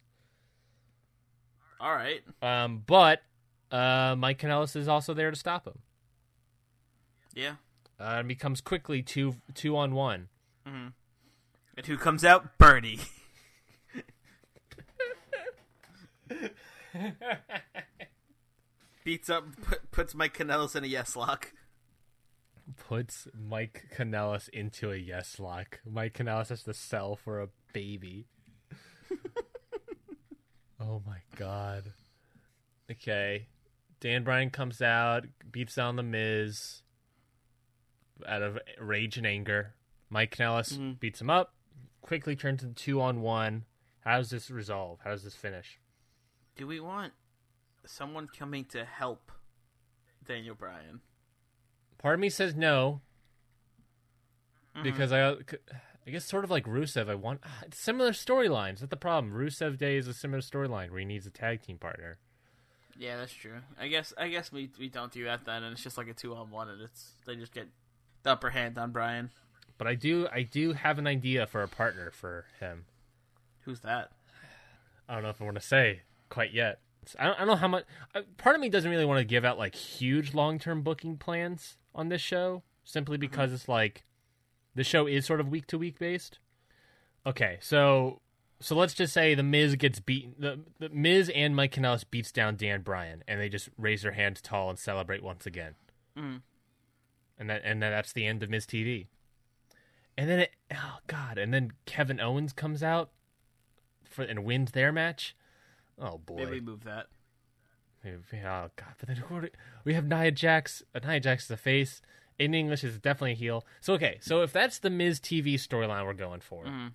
All right. Um but uh Mike Kanellis is also there to stop him. Yeah. Uh, and becomes quickly two two on one. And who comes out? Birdie. Beats up, put, puts Mike Kanellis in a yes lock. Puts Mike Kanellis into a yes lock. Mike Kanellis has to sell for a baby. oh my god. Okay. Dan Bryan comes out, beats down the Miz out of rage and anger. Mike Kanellis mm-hmm. beats him up, quickly turns into two on one. How does this resolve? How does this finish? Do we want someone coming to help Daniel Bryan? Part of me says no mm-hmm. because I, I guess sort of like Rusev. I want ah, similar storylines. That's the problem. Rusev Day is a similar storyline where he needs a tag team partner. Yeah, that's true. I guess I guess we we don't do that then, and it's just like a two on one, and it's they just get the upper hand on Bryan. But I do, I do have an idea for a partner for him. Who's that? I don't know if I want to say quite yet. I don't, I don't know how much. uh, Part of me doesn't really want to give out like huge long term booking plans on this show, simply because it's like the show is sort of week to week based. Okay, so so let's just say the Miz gets beaten. The, the Miz and Mike Kanellis beats down Dan Bryan, and they just raise their hands tall and celebrate once again. And that and that's the end of Miz TV. And then it, oh god, and then Kevin Owens comes out for and wins their match. Oh boy. Maybe we move that. Maybe- Oh god, but then do- we have Nia Jax. Uh, Nia Jax is a face. In English is definitely a heel. So okay, so if that's the Miz TV storyline we're going for, Mhm.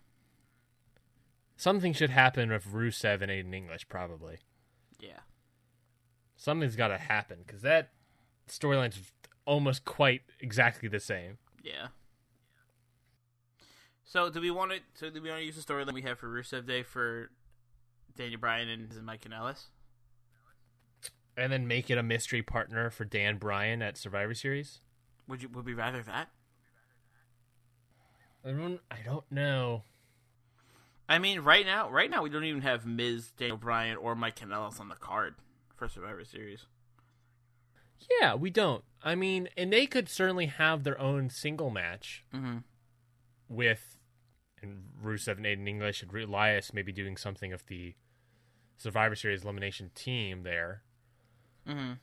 something should happen with Rusev and Aiden English. Probably Yeah. something's got to happen because that storyline's almost quite exactly the same. Yeah. So do we want to? So do we want to use the storyline we have for Rusev Day for Daniel Bryan and Mike Kanellis? And then make it a mystery partner for Dan Bryan at Survivor Series. Would you? Would we rather that? I don't. I don't know. I mean, right now, right now we don't even have Miz, Daniel Bryan, or Mike Kanellis on the card for Survivor Series. Yeah, we don't. I mean, and they could certainly have their own single match Mm-hmm. with and Rusev and Aiden English and Elias maybe doing something of the Survivor Series elimination team there. Mm-hmm.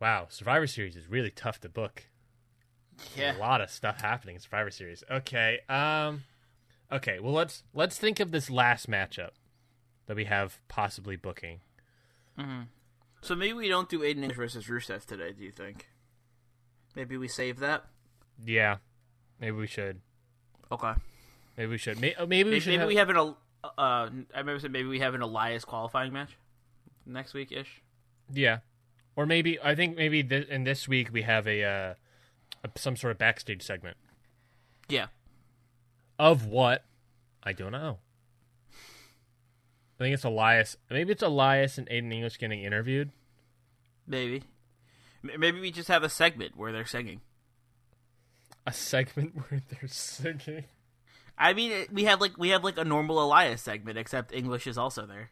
Wow, Survivor Series is really tough to book. Yeah. A lot of stuff happening in Survivor Series. Okay, um, okay. Well, let's let's think of this last matchup that we have possibly booking. Mm-hmm. So maybe we don't do Aiden English versus Rusev today. Do you think? Maybe we save that. Yeah, maybe we should. Okay. Maybe we should. May- uh, Maybe, we Maybe, should. maybe have- we have an. Uh, I remember saying maybe we have an Elias qualifying match next week ish. Yeah, or maybe I think maybe th- in this week we have a, uh, a some sort of backstage segment Yeah. of what I don't know. I think it's Elias. Maybe it's Elias and Aiden English getting interviewed. Maybe. Maybe we just have a segment where they're singing. A segment where they're singing. I mean, we have like we have like a normal Elias segment, except English is also there.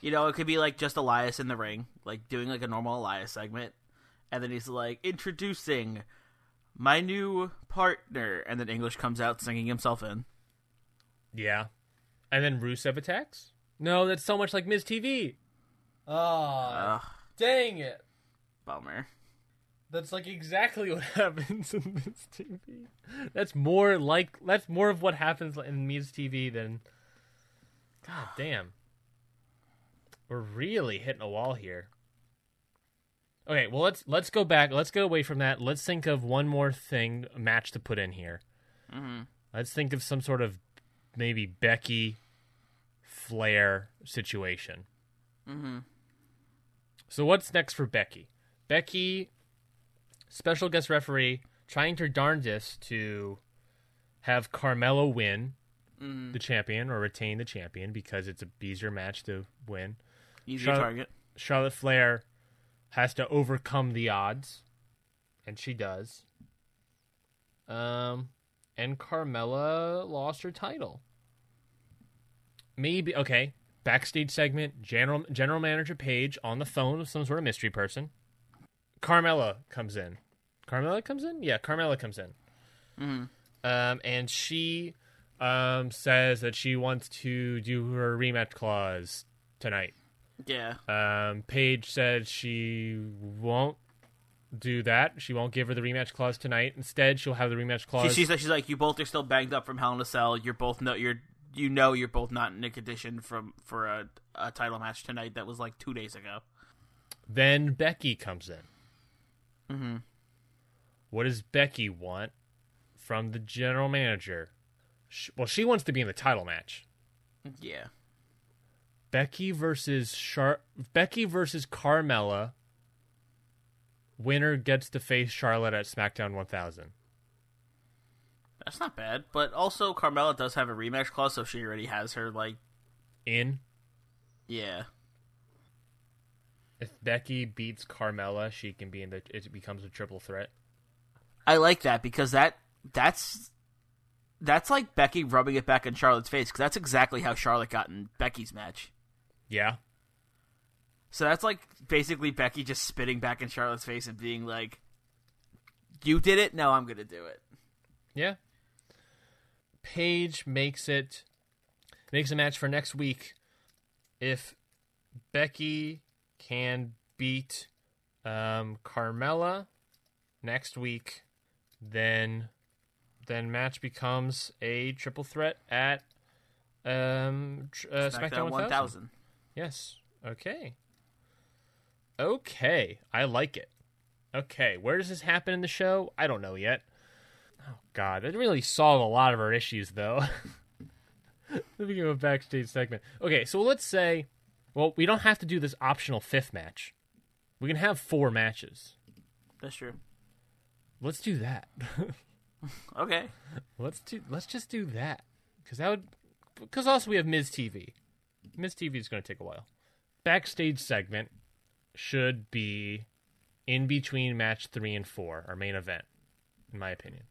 You know, it could be like just Elias in the ring, like doing like a normal Elias segment, and then he's like introducing my new partner, and then English comes out singing himself in. Yeah, and then Rusev attacks. No, that's so much like Miz TV. Oh, ah. Ugh, dang it! bummer. That's like exactly what happens in Miz TV. That's more like that's more of what happens in Miz TV than. God damn. We're really hitting a wall here. Okay, well let's let's go back. Let's go away from that. Let's think of one more thing match to put in here. hmm Let's think of some sort of maybe Becky Flair situation. hmm So what's next for Becky? Becky, special guest referee, trying her darndest to have Carmella win hmm the champion or retain the champion because it's a easier match to win. Easy Charlotte- target. Charlotte Flair has to overcome the odds, and she does. Um, and Carmella lost her title. Maybe okay. Backstage segment. General General Manager Paige on the phone with some sort of mystery person. Carmella comes in. Carmella comes in. Yeah, Carmella comes in. hmm Um, and she um says that she wants to do her rematch clause tonight. Yeah. Um, Paige said she won't do that. She won't give her the rematch clause tonight. Instead, she'll have the rematch She, clause. she's like, she's like, you both are still banged up from Hell in a Cell. You're both know you're you know you're both not in a condition from for a, a title match tonight that was like two days ago. then Becky comes in. Mm-hmm. What does Becky want from the general manager? Sh well, she wants to be in the title match. Yeah. Becky versus Char- Becky versus Carmella. Winner gets to face Charlotte at SmackDown 1000. That's not bad, but also Carmella does have a rematch clause, so she already has her like, In yeah, if Becky beats Carmella, she can be in the. It becomes a triple threat. I like that because that that's that's like Becky rubbing it back in Charlotte's face because that's exactly how Charlotte got in Becky's match. Yeah, So that's like basically Becky just spitting back in Charlotte's face and being like, "You did it, now I'm gonna do it." Yeah. Paige makes it makes a match for next week. If Becky can beat um, Carmella next week, then then match becomes a triple threat at um, tr- uh, SmackDown, SmackDown 1000. 1000. Yes. Okay. Okay. I like it. Okay. Where does this happen in the show? I don't know yet. Oh God, that really solved a lot of our issues, though. Let me give a backstage segment. Okay, so let's say, well, we don't have to do this optional fifth match. We can have four matches. That's true. Let's do that. Okay. let's do. Let's just do that because that would. Because also we have Miz TV. Miz TV is going to take a while. Backstage segment should be in between match three and four, our main event, in my opinion.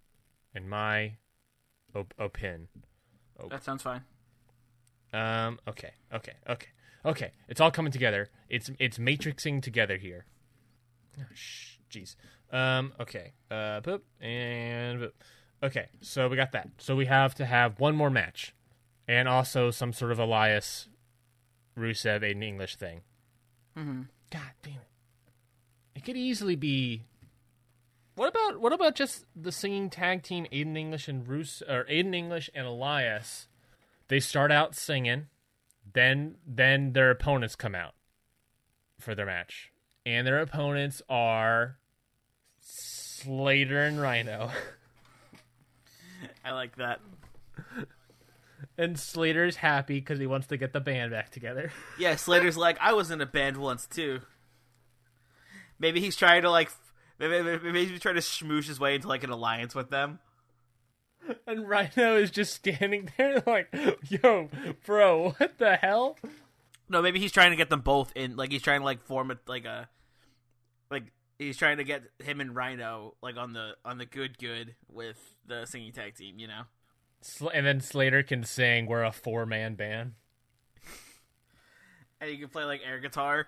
In my op- opinion. That sounds fine. Um. Okay. Okay. Okay. Okay. It's all coming together. It's it's matrixing together here. Oh, Jeez. Um. Okay. Uh. Boop and boop. Okay. So we got that. So we have to have one more match, and also some sort of Elias, Rusev, Aiden English thing. Mm-hmm. God damn it! It could easily be. What about what about just the singing tag team Aiden English and Rus or Aiden English and Elias? They start out singing, then then their opponents come out for their match, and their opponents are Slater and Rhino. I like that. and Slater's happy because he wants to get the band back together. Yeah, Slater's like, I was in a band once too. Maybe he's trying to like, maybe, maybe he's trying to smoosh his way into like an alliance with them. And Rhino is just standing there like, yo, bro, what the hell? No, maybe he's trying to get them both in. Like he's trying to like form a like a, like he's trying to get him and Rhino like on the on the good good with the singing tag team. You know. And then Slater can sing, we're a four man band. and you can play like air guitar,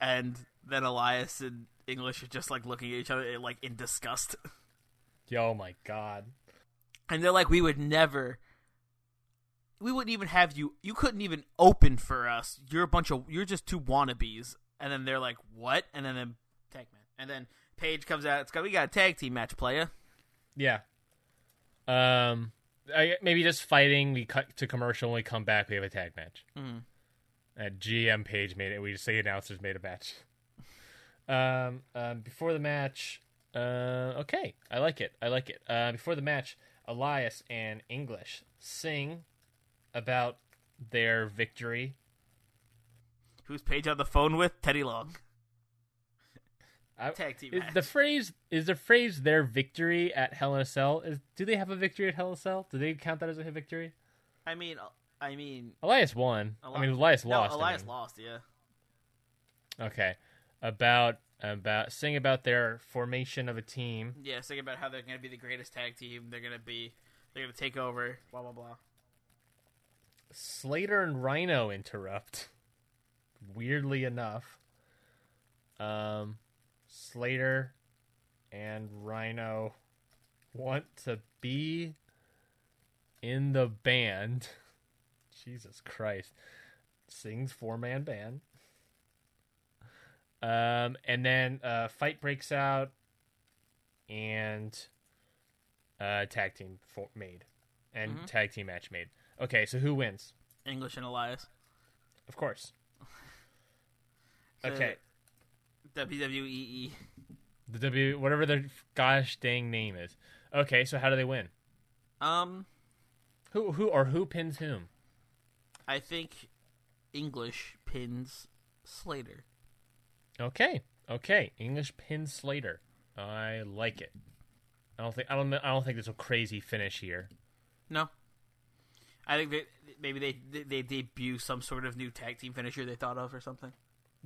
and then Elias and English are just like looking at each other like in disgust, Yo, my God. And they're like, "We would never, we wouldn't even have you. You couldn't even open for us. You're a bunch of, you're just two wannabes." And then they're like, "What?" And then then tag man, and then Paige comes out. It's got we got a tag team match, playa. Yeah. Um, I, maybe just fighting. We cut to commercial. When we come back, we have a tag match. At GM Paige made it. We just say announcers made a match. Um, um, before the match, uh, okay, I like it. I like it. Uh, before the match, Elias and English sing about their victory. Who's Paige on the phone with? Teddy Long. I, Tag team is match. the phrase is the phrase their victory at Hell in a Cell. Is do they have a victory at Hell in a Cell? Do they count that as a victory? I mean, uh, I mean, Elias won. I mean, Elias no, lost. I Elias mean. lost. Yeah. Okay. About about sing about their formation of a team. Yeah, think about how they're going to be the greatest tag team. They're going to be, they're going to take over. Blah blah blah. Slater and Rhino interrupt. Weirdly enough. Um Slater and Rhino want to be in the band. Jesus Christ. Sings four man band. Um, and then uh, fight breaks out, and uh, tag team for- made, and tag team match made. Okay, so who wins? English and Elias. Of course. Okay, WWE. the W, whatever their gosh dang name is. Okay, so how do they win? Um, Who, who, or who pins whom? I think English pins Slater. Okay, okay. English Pin Slater. I like it. I don't think I don't I don't think there's a crazy finish here. No. I think that maybe they, they they debut some sort of new tag team finisher they thought of or something.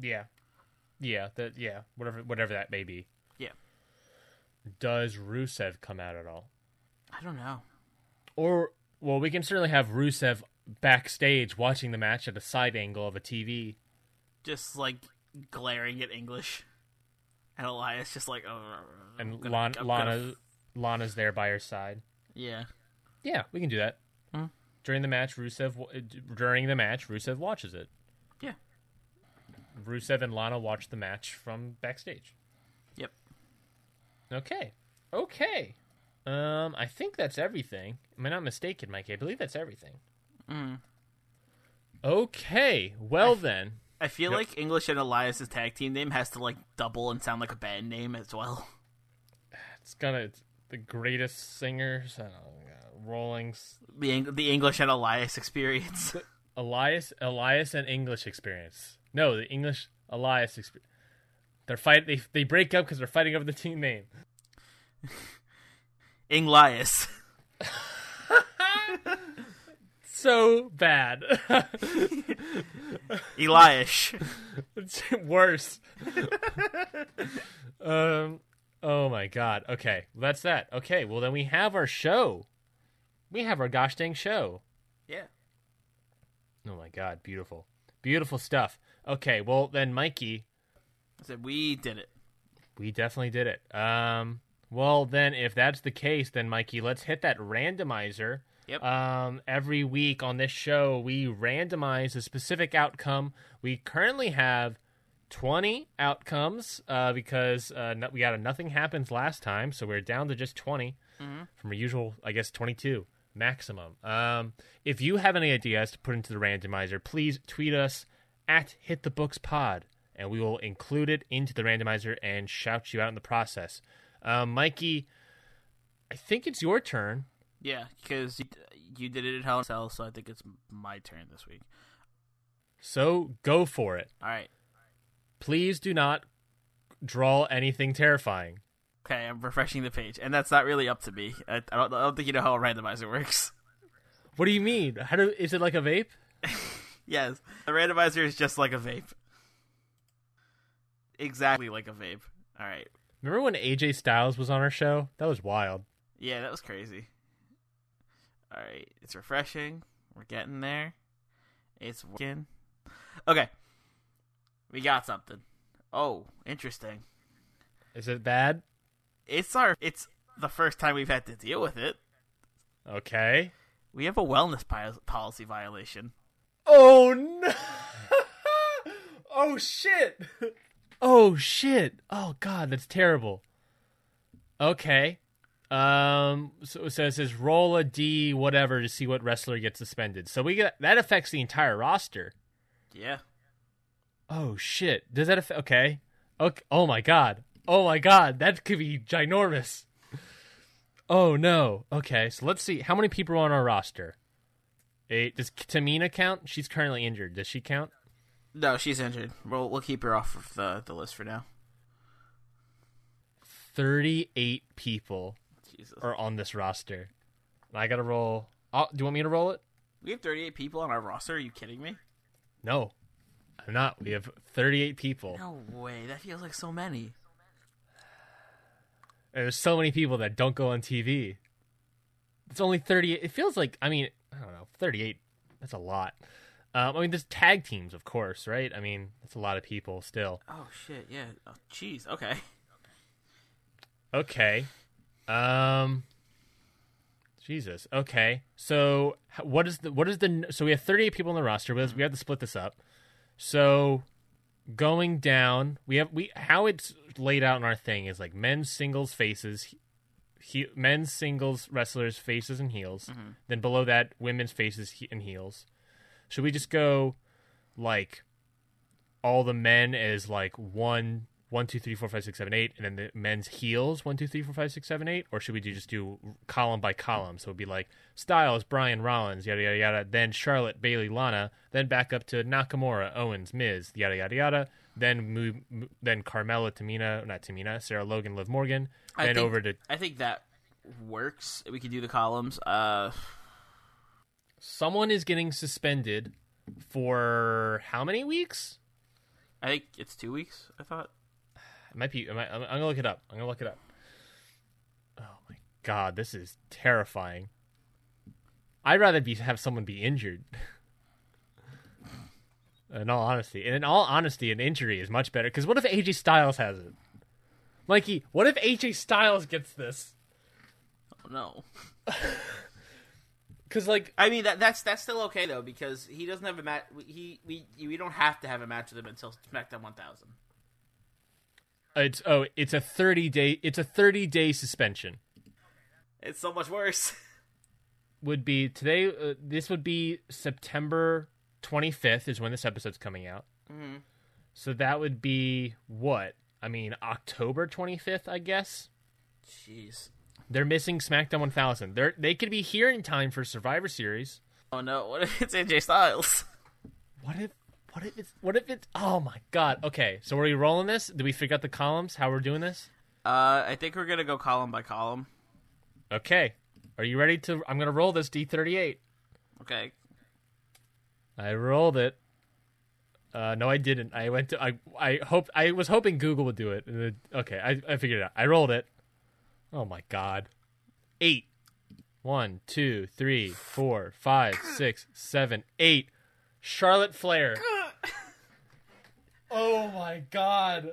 Yeah, yeah, that yeah, whatever whatever that may be. Yeah. Does Rusev come out at all? I don't know. Or well, we can certainly have Rusev backstage watching the match at a side angle of a TV. Just like glaring at English, and Elias just like, oh, And gonna- Lana, gonna Lana's there by her side. yeah, Yeah, we can do that. Hmm. During the match, Rusev during the match, Rusev watches it. yeah, Rusev and Lana watch the match from backstage. yep. Okay. Okay. Um, I think that's everything. Am I not mistaken, Mike? I believe that's everything. Mm. Okay. Well then. I feel Yep. like English and Elias's tag team name has to like double and sound like a band name as well. It's gonna it's the greatest singers. I oh don't know, Rollings, The Eng- the English and Elias experience. Elias, Elias, and English experience. No, the English Elias experience. They're fight. They they break up because they're fighting over the team name. Inglias. So bad. Elias. it's worse. um. Oh my god. Okay, well, that's that. Okay. Well, then we have our show. We have our gosh dang show. yeah. Oh my god. Beautiful. Beautiful stuff. Okay. Well, then, Mikey, I said we did it. We definitely did it. Um, well, then, if that's the case, then Mikey, let's hit that randomizer. Yep. Um, every week on this show, we randomize a specific outcome. We currently have twenty outcomes uh, because uh, no, we got a nothing happens last time, so we're down to just 20 from our usual, I guess, twenty-two maximum. Um, if you have any ideas to put into the randomizer, please tweet us at Hit the Books Pod, and we will include it into the randomizer and shout you out in the process. Um, Mikey, I think it's your turn. Yeah, because you, you did it at Hell in a Cell, so I think it's my turn this week. So go for it. All right. Please do not draw anything terrifying. Okay, I'm refreshing the page, and that's not really up to me. I, I, don't, I don't think you know how a randomizer works. What do you mean? How do is it like a vape? yes, the randomizer is just like a vape. Exactly like a vape. All right. Remember when AJ Styles was on our show? That was wild. Yeah, that was crazy. All right, it's refreshing. We're getting there. It's working. Okay, we got something. Oh, interesting. Is it bad? It's our. It's the first time we've had to deal with it. Okay. We have a wellness policy violation. Oh no! oh shit! Oh shit! Oh god, that's terrible. Okay. Um. So, so it says roll a d whatever to see what wrestler gets suspended. So we get that affects the entire roster. Yeah. Oh shit! Does that affect? Okay. Okay. Oh my god. Oh my god. That could be ginormous. Oh no. Okay. So let's see. How many people are on our roster? Eight. Does Tamina count? She's currently injured. Does she count? No, she's injured. We'll we'll keep her off of the the list for now. Thirty-eight people Jesus. are on this roster. I gotta roll. Oh, do you want me to roll it? We have 38 people on our roster. Are you kidding me? No, I'm not. We have thirty-eight people. No way. That feels like so many. And there's so many people that don't go on TV. It's only 38. It feels like, I mean, I don't know, 38. That's a lot. Um, I mean, there's tag teams, of course, right? I mean, that's a lot of people still. Oh shit. Yeah. Oh jeez. Okay. Okay. Um. Jesus. Okay. So what is the what is the so we have 38 people on the roster. We have, we have to split this up. So going down, we have we how it's laid out in our thing is like men's singles faces, he, men's singles wrestlers faces and heels. Then below that, women's faces he, and heels. Should we just go like all the men as like one, one, two, three, four, five, six, seven, eight, and then the men's heels one, two, three, four, five, six, seven, eight, or should we do just do column by column? So it'd be like Styles, Bryan Rollins, yada yada yada. Then Charlotte, Bayley, Lana. Then back up to Nakamura, Owens, Miz, yada yada yada. Then move, then Carmella, Tamina, not Tamina, Sarah Logan, Liv Morgan. I Then think- over to I think that works. We could do the columns. Uh, someone is getting suspended for how many weeks? I think it's two weeks. I thought. It might be. I might, I'm, I'm gonna look it up. I'm gonna look it up. Oh my god, this is terrifying. I'd rather be have someone be injured. in all honesty, and in all honesty, an injury is much better. Because what if AJ Styles has it? Mikey, what if AJ Styles gets this? Oh no. Because like, I mean that that's that's still okay though because he doesn't have a match. He we we don't have to have a match with him until SmackDown 1000. It's oh, it's a 30 day. It's a 30 day suspension. It's so much worse. would be today. Uh, this would be September 25th is when this episode's coming out. So that would be what? I mean, October 25th, I guess. Jeez. They're missing SmackDown 1000. They're they could be here in time for Survivor Series. Oh no! What if it's AJ Styles? What if what if it's what if it's Oh my god. Okay, so are we rolling this? Did we figure out the columns? How we're doing this? Uh, I think we're gonna go column by column. Okay. Are you ready to I'm going to roll this D38. Okay. I rolled it. Uh, no, I didn't. I went to. I I hoped. I was hoping Google would do it. And it okay, I I figured it out. I rolled it. Oh my god. Eight. One, two, three, four, five, six, seven, eight. Charlotte Flair. Oh my god.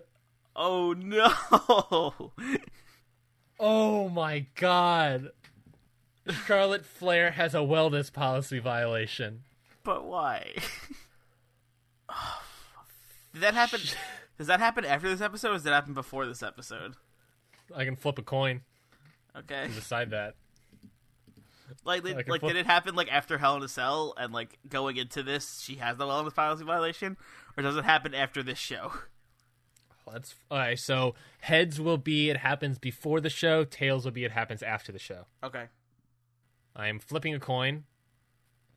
Oh no! Oh my god. Charlotte Flair has a wellness policy violation. but why? Oh, did that happen? Does that happen after this episode? or Does that happen before this episode? I can flip a coin Okay. to decide that. Like, did, like, flip- did it happen like after Hell in a Cell, and like going into this, she has the wellness policy violation, or does it happen after this show? Let's. All right. So heads will be it happens before the show. Tails will be it happens after the show. Okay. I am flipping a coin.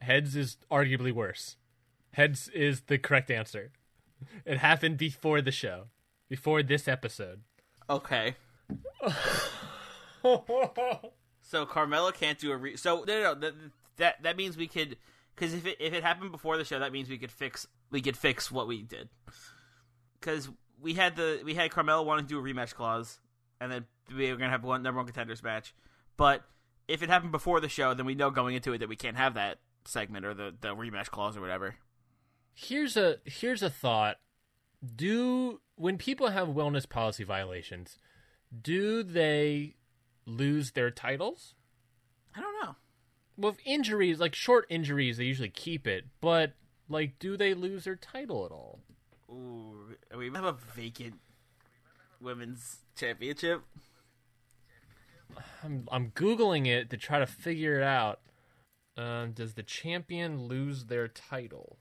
Heads is arguably worse. Heads is the correct answer. It happened before the show, before this episode. Okay. So Carmella can't do a re. So no, no, no. That, that means we could, because if it if it happened before the show, that means we could fix we could fix what we did. Because we had the we had Carmella wanting to do a rematch clause, and then we were gonna have one number one contenders match. But if it happened before the show, then we know going into it that we can't have that segment or the the rematch clause or whatever. here's a here's a thought. Do when people have wellness policy violations, do they lose their titles? I don't know. With injuries, like short injuries, they usually keep it. But like, do they lose their title at all? Ooh, we have a vacant women's championship. I'm I'm googling it to try to figure it out. Um, does the champion lose their title?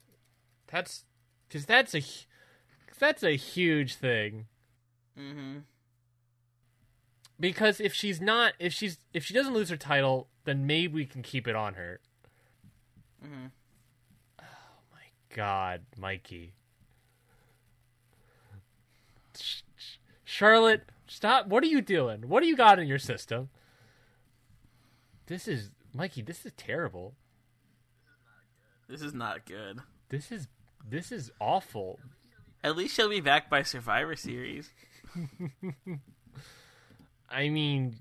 That's because that's a that's a huge thing. Mm-hmm. Because if she's not, if she's if she doesn't lose her title, then maybe we can keep it on her. Mm-hmm. Oh my God, Mikey. Charlotte, stop! What are you doing? What do you got in your system? This is Mikey. This is terrible. This is not good. This is this is awful. At least she'll be back by Survivor Series. I mean,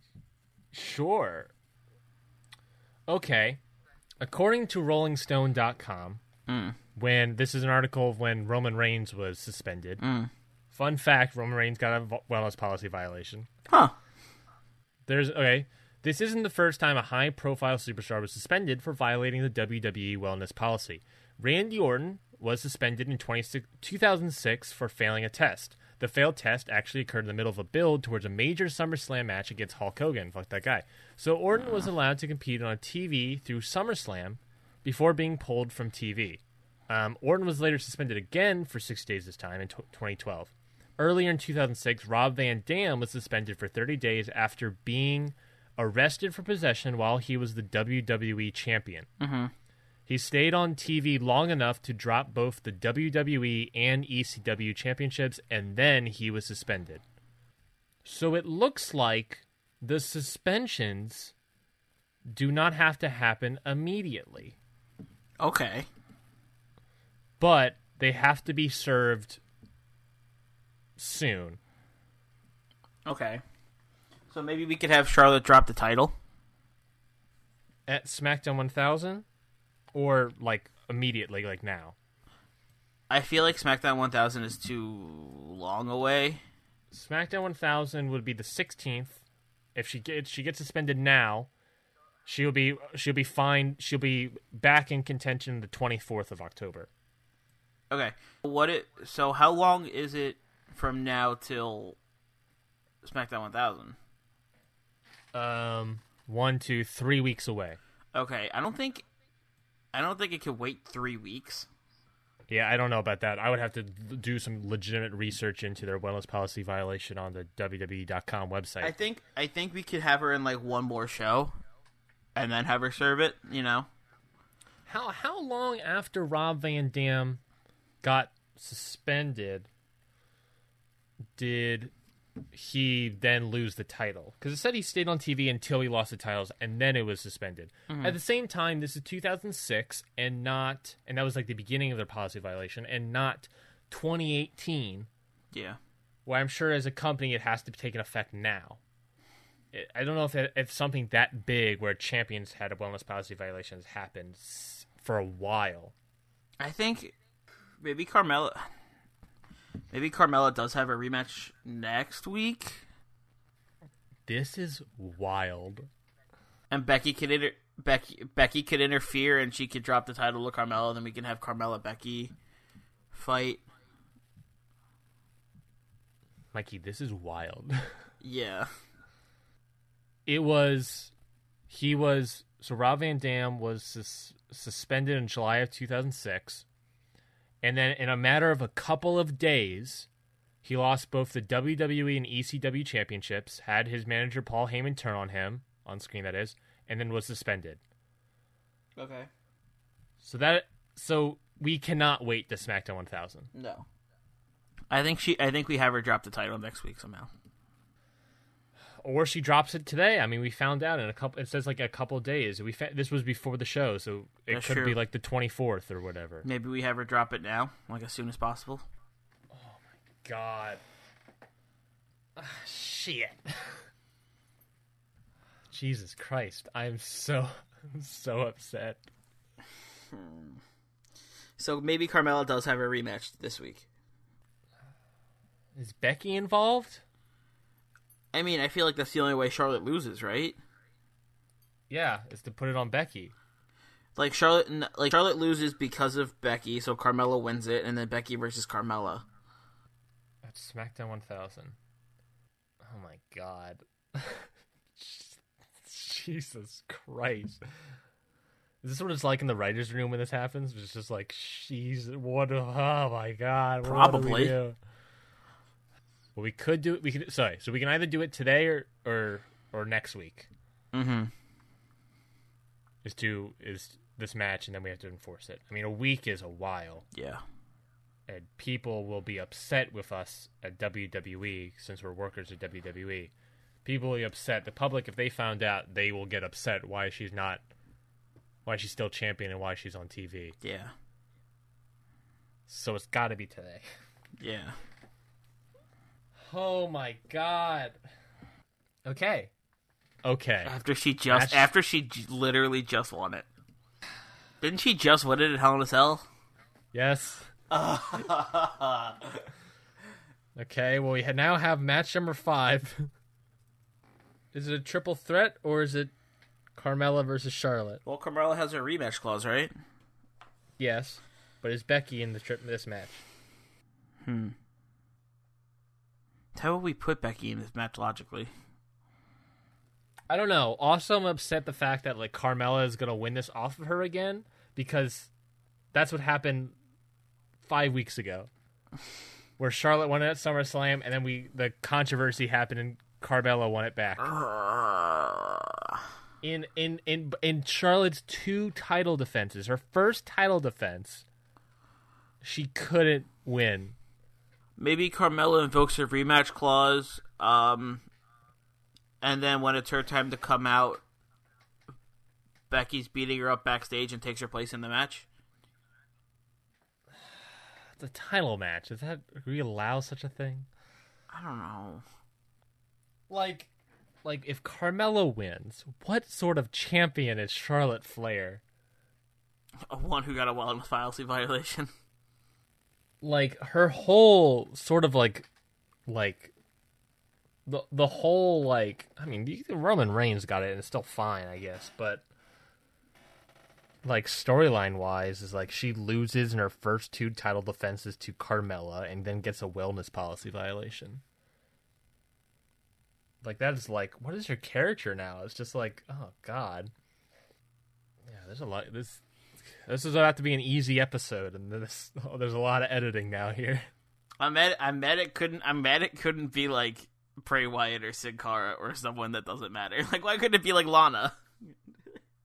sure. Okay. According to RollingStone.com, Mm. when this is an article of when Roman Reigns was suspended. Fun fact: Roman Reigns got a wellness policy violation. Huh. There's okay. This isn't the first time a high-profile superstar was suspended for violating the WWE wellness policy. Randy Orton was suspended in 26 2006 for failing a test. The failed test actually occurred in the middle of a build towards a major SummerSlam match against Hulk Hogan. Fuck that guy. So Orton was allowed to compete on TV through SummerSlam before being pulled from TV. Um, Orton was later suspended again for six days this time in t- 2012. Earlier in 2006, Rob Van Dam was suspended for 30 days after being arrested for possession while he was the WWE champion. He stayed on TV long enough to drop both the WWE and ECW championships, and then he was suspended. So it looks like the suspensions do not have to happen immediately, Okay. but they have to be served soon. Okay. So maybe we could have Charlotte drop the title. At SmackDown 1000 or like immediately, like now. I feel like SmackDown 1000 is too long away. SmackDown 1000 would be the 16th. If she gets she gets suspended now, she'll be she'll be fine. She'll be back in contention the 24th of October. Okay. What it so how long is it from now till SmackDown 1000? Um, one, two, three weeks away. Okay, I don't think I don't think it could wait 3 weeks. Yeah, I don't know about that. I would have to do some legitimate research into their wellness policy violation on the WWE.com website. I think I think we could have her in like one more show, and then have her serve it. You know, How how long after Rob Van Dam got suspended did he then lose the title? Because it said he stayed on TV until he lost the titles, and then it was suspended. Mm-hmm. At the same time, this is 2006, and not, and that was like the beginning of their policy violation, and not 2018, yeah. where I'm sure as a company it has to take an effect now. I don't know if it, if something that big where champions had a wellness policy violation has happened for a while. I think maybe Carmella. Maybe Carmella does have a rematch next week, This is wild. and Becky could inter- Becky Becky could interfere, and she could drop the title to Carmella. Then we can have Carmella Becky fight. Mikey, this is wild. Yeah, it was he was so Rob Van Dam was sus- suspended in July of 2006 and then in a matter of a couple of days he lost both the WWE and ECW championships had his manager Paul Heyman turn on him on screen that is and then was suspended okay. so that so we cannot wait to SmackDown 1000 No, I think she. I think we have her drop the title next week somehow. Or she drops it today. I mean, we found out in a couple. It says like a couple of days. We fa- this was before the show, so it That's could true. be like the twenty fourth or whatever. Maybe we have her drop it now, like as soon as possible. Oh my god. Ah, shit. Jesus Christ. I'm so so upset. So maybe Carmella does have a rematch this week. Is Becky involved? I mean, I feel like that's the only way Charlotte loses, right? Yeah, is to put it on Becky. Like Charlotte, like Charlotte loses because of Becky, so Carmella wins it, and then Becky versus Carmella. That's SmackDown 1000. Oh my god. Jesus Christ. Is this what it's like in the writers' room when this happens? It's just like, she's what? Oh my god! what do we Probably. Well, we could do it. We could. Sorry. So we can either do it today or or or next week. Mm-hmm. Is to is this match, and then we have to enforce it. I mean, a week is a while, Yeah. and people will be upset with us at WWE since we're workers at WWE. People will be upset. The public, if they found out, they will get upset. Why she's not? Why she's still champion and why she's on TV? Yeah. So it's got to be today. Yeah. Oh my god. Okay. Okay. After she just, Match- after she j- literally just won it. Didn't she just win it at Hell in a Cell? Yes. okay. Well, we now have match number five. is it a triple threat or is it Carmella versus Charlotte? Well, Carmella has her rematch clause, right? Yes. But is Becky in the trip this match? Hmm. How would we put Becky in this match logically? I don't know. Also, I'm upset the fact that like Carmella is gonna win this off of her again because that's what happened five weeks ago, where Charlotte won it at SummerSlam, and then we the controversy happened and Carmella won it back. In in in in Charlotte's two title defenses, her first title defense, she couldn't win. Maybe Carmella invokes her rematch clause, um, and then when it's her time to come out, Becky's beating her up backstage and takes her place in the match. The title match is that? We allow such a thing? I don't know. like like if Carmella wins, what sort of champion is Charlotte Flair? A one who got a wellness policy violation. Like her whole sort of like like the the whole like I mean Roman Reigns got it and it's still fine I guess, but like storyline wise is like she loses in her first two title defenses to Carmella and then gets a wellness policy violation. Like that is like what is her character now? It's just like oh god. Yeah, there's a lot this This is about to be an easy episode, and this oh, there's a lot of editing now here. I'm mad. I'm mad it couldn't. I'm mad it couldn't be like Bray Wyatt or Sin Cara or someone that doesn't matter. Like, why couldn't it be like Lana?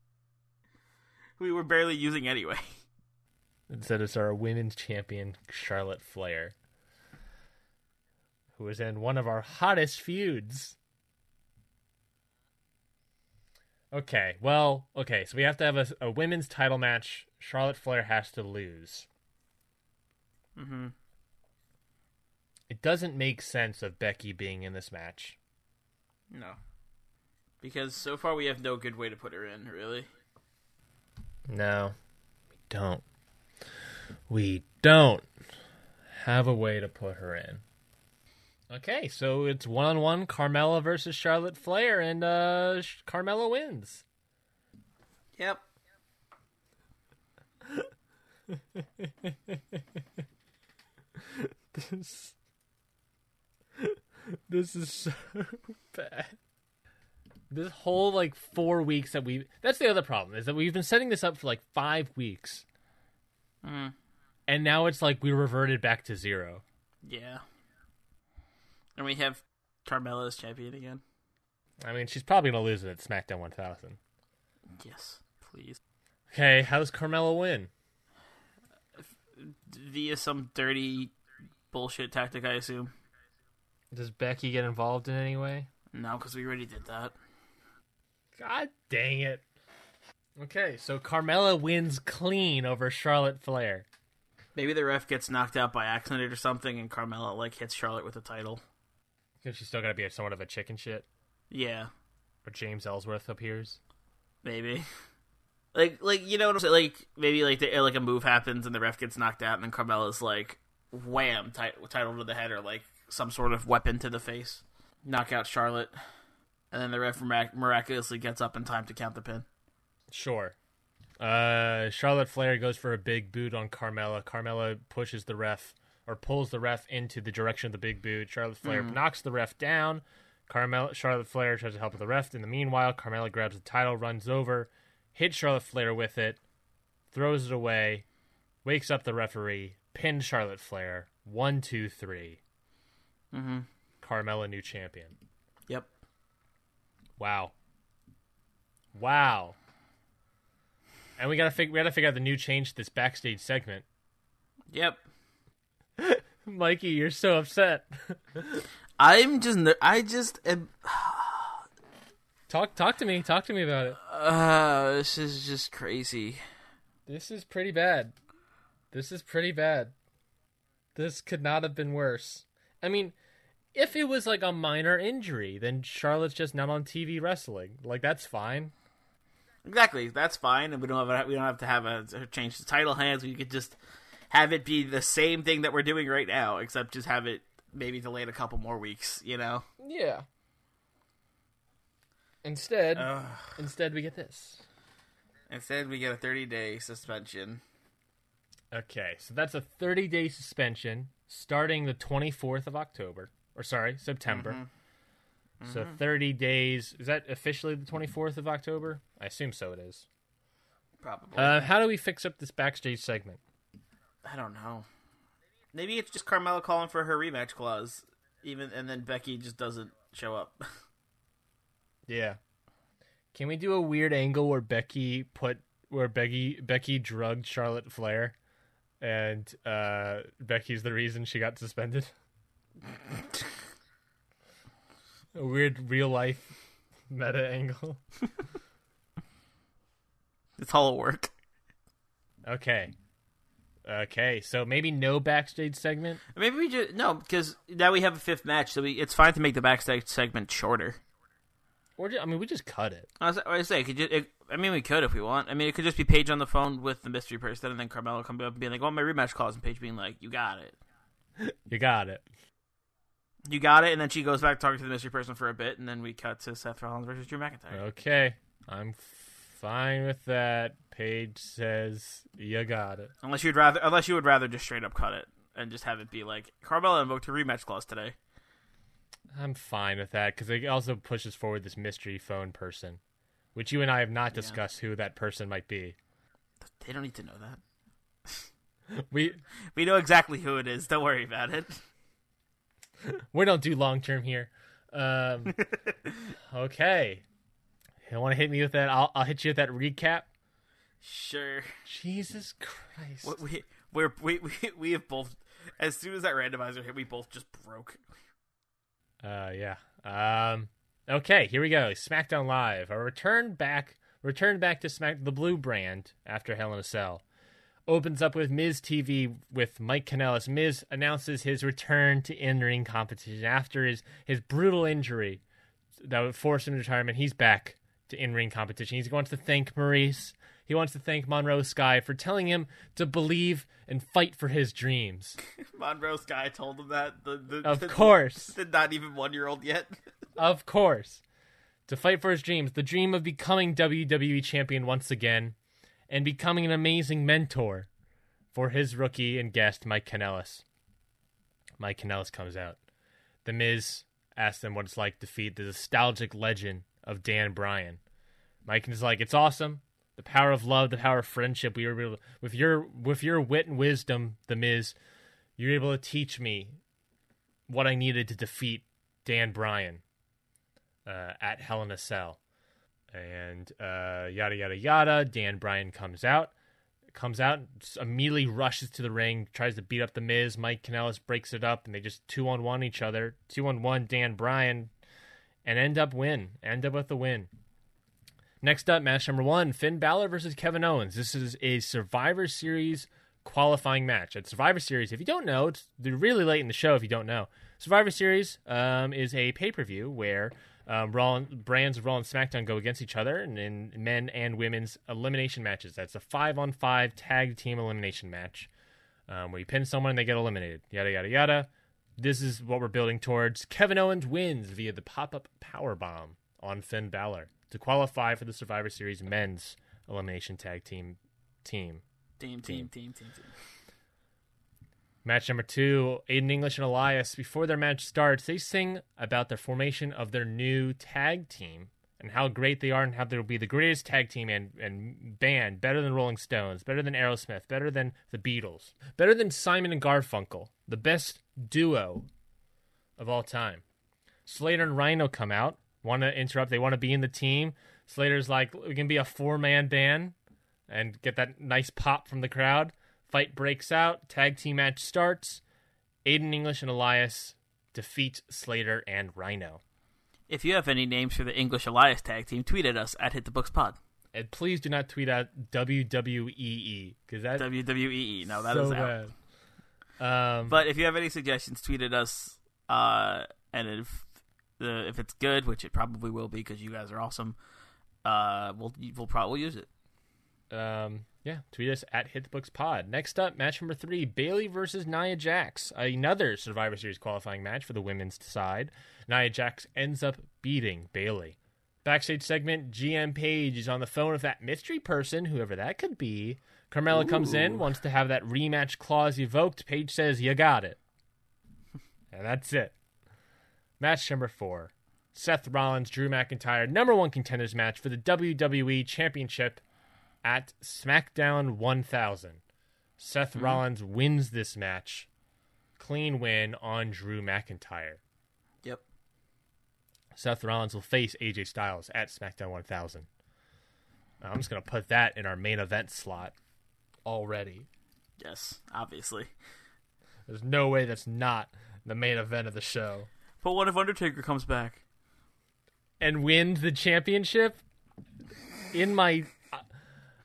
we were barely using anyway. Instead, it's our women's champion Charlotte Flair, who is in one of our hottest feuds. Okay, well, okay, so we have to have a, a women's title match. Charlotte Flair has to lose. Mm-hmm. It doesn't make sense of Becky being in this match. No, because so far we have no good way to put her in. Really. No, we don't. We don't have a way to put her in. Okay, so it's one on one Carmella versus Charlotte Flair, and uh, Carmella wins. Yep. this, this is so bad. This whole like four weeks that we that's the other problem is that we've been setting this up for like five weeks. Mm. And now it's like we reverted back to zero. Yeah. And we have Carmella as champion again. I mean, she's probably gonna lose it at SmackDown 1000. Yes, please. Okay, how does Carmella win? Via some dirty bullshit tactic, I assume. Does Becky get involved in any way? No, because we already did that. God dang it. Okay, so Carmella wins clean over Charlotte Flair. Maybe the ref gets knocked out by accident or something, and Carmella like hits Charlotte with the title. Because she's still gotta be somewhat of a chicken shit. Yeah, Or James Ellsworth appears. maybe. Like, like you know what I'm saying? Like maybe like the, like a move happens and the ref gets knocked out, and then Carmella's like wham, tit- title to the head or like some sort of weapon to the face, knock out Charlotte, and then the ref mirac- miraculously gets up in time to count the pin. Sure. Uh, Charlotte Flair goes for a big boot on Carmella. Carmella pushes the ref or pulls the ref into the direction of the big boot. Charlotte Flair knocks the ref down. Carmella, Charlotte Flair tries to help the ref. In the meanwhile, Carmella grabs the title, runs over, hits Charlotte Flair with it, throws it away, wakes up the referee, pins Charlotte Flair. One, two, three. Mm-hmm. Carmella, new champion. Yep. Wow. Wow. And we gotta fig- we gotta figure out the new change to this backstage segment. Yep. Mikey, you're so upset. I'm just I just am, talk talk to me. Talk to me about it. uh this is just crazy. This is pretty bad. This is pretty bad. This could not have been worse. I mean, if it was like a minor injury, then Charlotte's just not on TV wrestling. Like that's fine. Exactly. That's fine, and we don't have a, we don't have to have a, a change the title hands. We could just have it be the same thing that we're doing right now, except just have it maybe delayed a couple more weeks. You know. Yeah. Instead, instead we get this. Instead, we get a 30 day suspension. Okay, so that's a 30 day suspension starting the 24th of October. Or, sorry, September. So 30 days. Is that officially the 24th of October? I assume so it is. Probably. Uh, how do we fix up this backstage segment? I don't know. Maybe it's just Carmella calling for her rematch clause, even and then Becky just doesn't show up. Yeah. Can we do a weird angle where Becky put where Becky Becky drugged Charlotte Flair and uh Becky's the reason she got suspended? a weird real life meta angle. it's all at work. Okay. Okay, so maybe no backstage segment. Maybe we just no because now we have a fifth match, so we, it's fine to make the backstage segment shorter. Or ju- I mean, we just cut it. I was, I was say, could you, it, I mean, we could if we want. I mean, it could just be Paige on the phone with the mystery person, and then Carmella coming up and being like, "Well, my rematch clause," and Paige being like, "You got it, You got it. you got it," and then she goes back talking to the mystery person for a bit, and then we cut to Seth Rollins versus Drew McIntyre. Okay, I'm fine with that. Paige says you got it. Unless you'd rather, unless you would rather just straight up cut it and just have it be like Carmella invoked her rematch clause today. I'm fine with that because it also pushes forward this mystery phone person, which you and I have not discussed who that person might be. They don't need to know that. We We know exactly who it is. Don't worry about it. we don't do long term here. Um, okay. You want to hit me with that? I'll I'll hit you with that recap. Sure. Jesus Christ. We we we're, we we we have both. As soon as that randomizer hit, we both just broke. Uh, yeah. Um, okay, here we go. SmackDown Live. A return back, return back to Smack the Blue brand after Hell in a Cell. Opens up with Miz TV with Mike Kanellis. Miz announces his return to in-ring competition after his his brutal injury that would force him to retirement. He's back to in-ring competition. He wants to thank Maryse. He wants to thank Monroe Sky for telling him to believe and fight for his dreams. Monroe Sky told him that. The, the, Of the- course. the not even one year old yet. Of course. To fight for his dreams, the dream of becoming WWE champion once again, and becoming an amazing mentor for his rookie and guest, Mike Kanellis. Mike Kanellis comes out. The Miz asks him what it's like to defeat the nostalgic legend of Dan Bryan. Mike is like, it's awesome. The power of love, the power of friendship. We were able, with your with your wit and wisdom, the Miz, you're able to teach me what I needed to defeat Dan Bryan uh, at Hell in a Cell. And uh, yada, yada, yada. Dan Bryan comes out. Comes out, immediately rushes to the ring, tries to beat up The Miz. Mike Kanellis breaks it up, and they just two on one each other. Two on one, Dan Bryan, and end up win. End up with the win. Next up, match number one Finn Balor versus Kevin Owens. This is a Survivor Series qualifying match. At Survivor Series, if you don't know, it's really late in the show if you don't know. Survivor Series um, is a pay per view where um, Raw and, brands of Raw and SmackDown go against each other in, in men and women's elimination matches. That's a five on five tag team elimination match um, where you pin someone and they get eliminated. Yada, yada, yada. This is what we're building towards. Kevin Owens wins via the pop up power bomb on Finn Balor to qualify for the Survivor Series men's elimination tag team team. Team, team, team, team, team. Match number two, Aiden English and Elias. Before their match starts, they sing about the formation of their new tag team and how great they are and how they'll be the greatest tag team and, and band, better than Rolling Stones, better than Aerosmith, better than the Beatles, better than Simon and Garfunkel, the best duo of all time. Slater and Rhyno come out, want to interrupt, they want to be in the team. Slater's like, we can be a four man band and get that nice pop from the crowd. Fight breaks out, tag team match starts. Aiden English and Elias defeat Slater and Rhyno. If you have any names for the English Elias tag team, tweet at us at Hit the Books Pod. And please do not tweet at WWEE because that WWEE. E. No, that so out. bad. Um, But if you have any suggestions, tweet at us. Uh, and if the if it's good, which it probably will be because you guys are awesome, uh, we'll we'll probably use it. um, yeah, tweet us at Hit the Books Pod. Next up, match number three: Bayley versus Nia Jax, another Survivor Series qualifying match for the women's side. Nia Jax ends up beating Bayley. Backstage segment: GM Paige is on the phone with that mystery person, whoever that could be. Carmella comes in, wants to have that rematch clause evoked. Paige says, "You got it," and that's it. Match number four: Seth Rollins, Drew McIntyre, number one contenders match for the WWE Championship at SmackDown 1000. Seth mm-hmm. Rollins wins this match. Clean win on Drew McIntyre. Yep. Seth Rollins will face AJ Styles at SmackDown 1000. I'm just going to put that in our main event slot already. Yes, obviously. There's no way that's not the main event of the show. But what if Undertaker comes back? And wins the championship in my.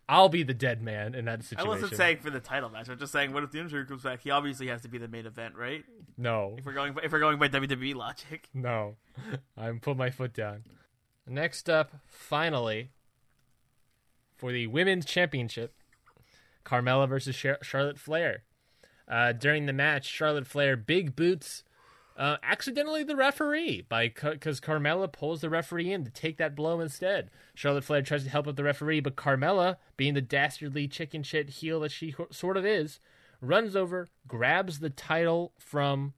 I'll be the dead man in that situation. I wasn't saying for the title match. I'm just saying, what if the Undertaker comes back? He obviously has to be the main event, right? no. If we're going, by, if we're going by WWE logic. No, I'm put my foot down. Next up, finally, for the women's championship, Carmella versus Char- Charlotte Flair. Uh, during the match, Charlotte Flair big boots uh, accidentally the referee by because Carmella pulls the referee in to take that blow instead. Charlotte Flair tries to help out the referee, but Carmella, being the dastardly chicken shit heel that she ho- sort of is, runs over, grabs the title from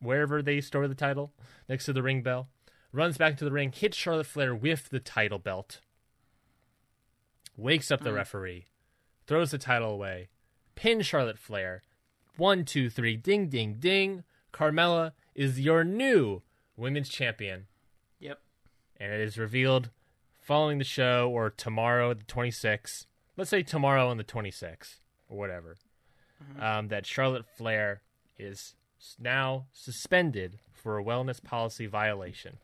wherever they store the title next to the ring bell, runs back to the ring, hits Charlotte Flair with the title belt, wakes up the referee, throws the title away, pin Charlotte Flair. One, two, three, ding, ding, ding. Carmella is your new women's champion, Yep. and it is revealed following the show or tomorrow, the 26th. Let's say tomorrow on the 26th or whatever. Um, that Charlotte Flair is now suspended for a wellness policy violation.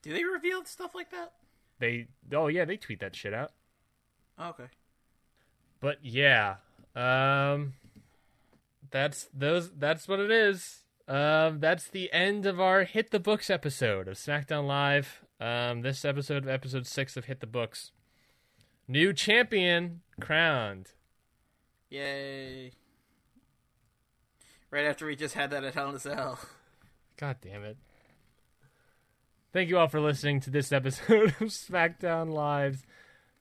Do they reveal stuff like that? They, oh yeah, they tweet that shit out. Oh, okay. But yeah, um, that's those. That's what it is. Um, that's the end of our Hit the Books episode of SmackDown Live. Um, this episode of episode six of Hit the Books. New champion crowned. Yay. Right after we just had that at Hell in a Cell. God damn it. Thank you all for listening to this episode of SmackDown Live's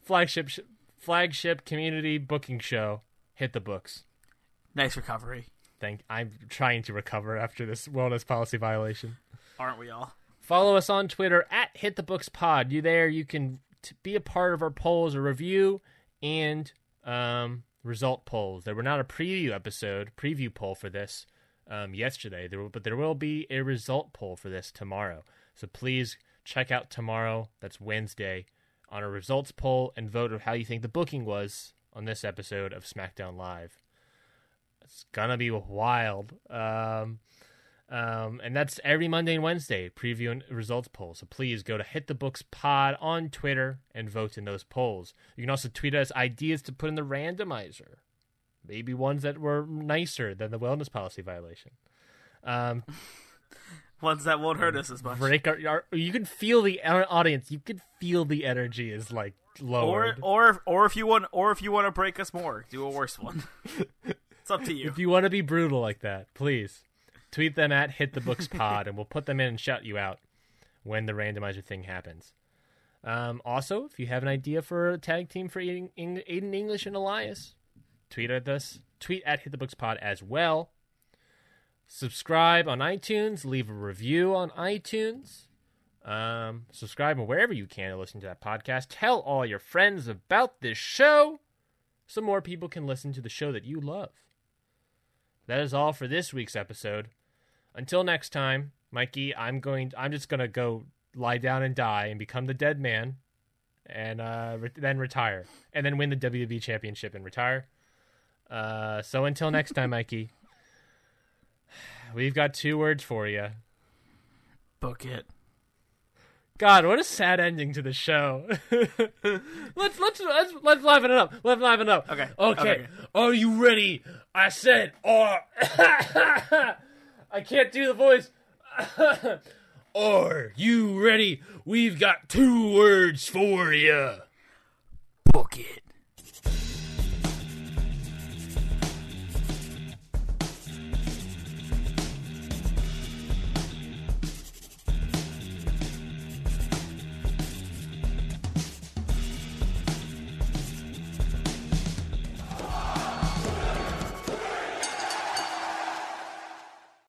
flagship sh- flagship community booking show. Hit the books. Nice recovery. Thank. I'm trying to recover after this wellness policy violation. Aren't we all? Follow us on Twitter at Hit the Books Pod. You there? You can t- be a part of our polls, a review, and um, result polls. There were not a preview episode, preview poll for this um, yesterday, there but there will be a result poll for this tomorrow. So please check out tomorrow. That's Wednesday on a results poll and vote of how you think the booking was on this episode of SmackDown Live. It's gonna be wild. Um, um, and that's every Monday and Wednesday, preview and results polls. So please go to Hit the Books Pod on Twitter and vote in those polls. You can also tweet us ideas to put in the randomizer. Maybe ones that were nicer than the wellness policy violation. Um, Ones that won't hurt us as much. break our, our, you can feel the audience. You can feel the energy is like low Or or or if you want or if you want to break us more, do a worse one. it's up to you. If you want to be brutal like that, please tweet them at Hit the Books Pod, and we'll put them in and shout you out when the randomizer thing happens. Um, also, if you have an idea for a tag team for Aiden, Eng- Aiden English and Elias, tweet at us. Tweet at Hit the Books Pod as well. Subscribe on iTunes. Leave a review on iTunes. Um, subscribe wherever you can to listen to that podcast. Tell all your friends about this show so more people can listen to the show that you love. That is all for this week's episode. Until next time, Mikey, I'm going. I'm just gonna go lie down and die and become the dead man, and uh, re- then retire, and then win the WWE Championship and retire. Uh, so until next time, Mikey, we've got two words for you. Book it. God, what a sad ending to the show. let's let's let's let's liven it up. Let's liven it up. Okay. Okay. Okay. Are you ready? I said, or I can't do the voice. Are you ready? We've got two words for you. Book it.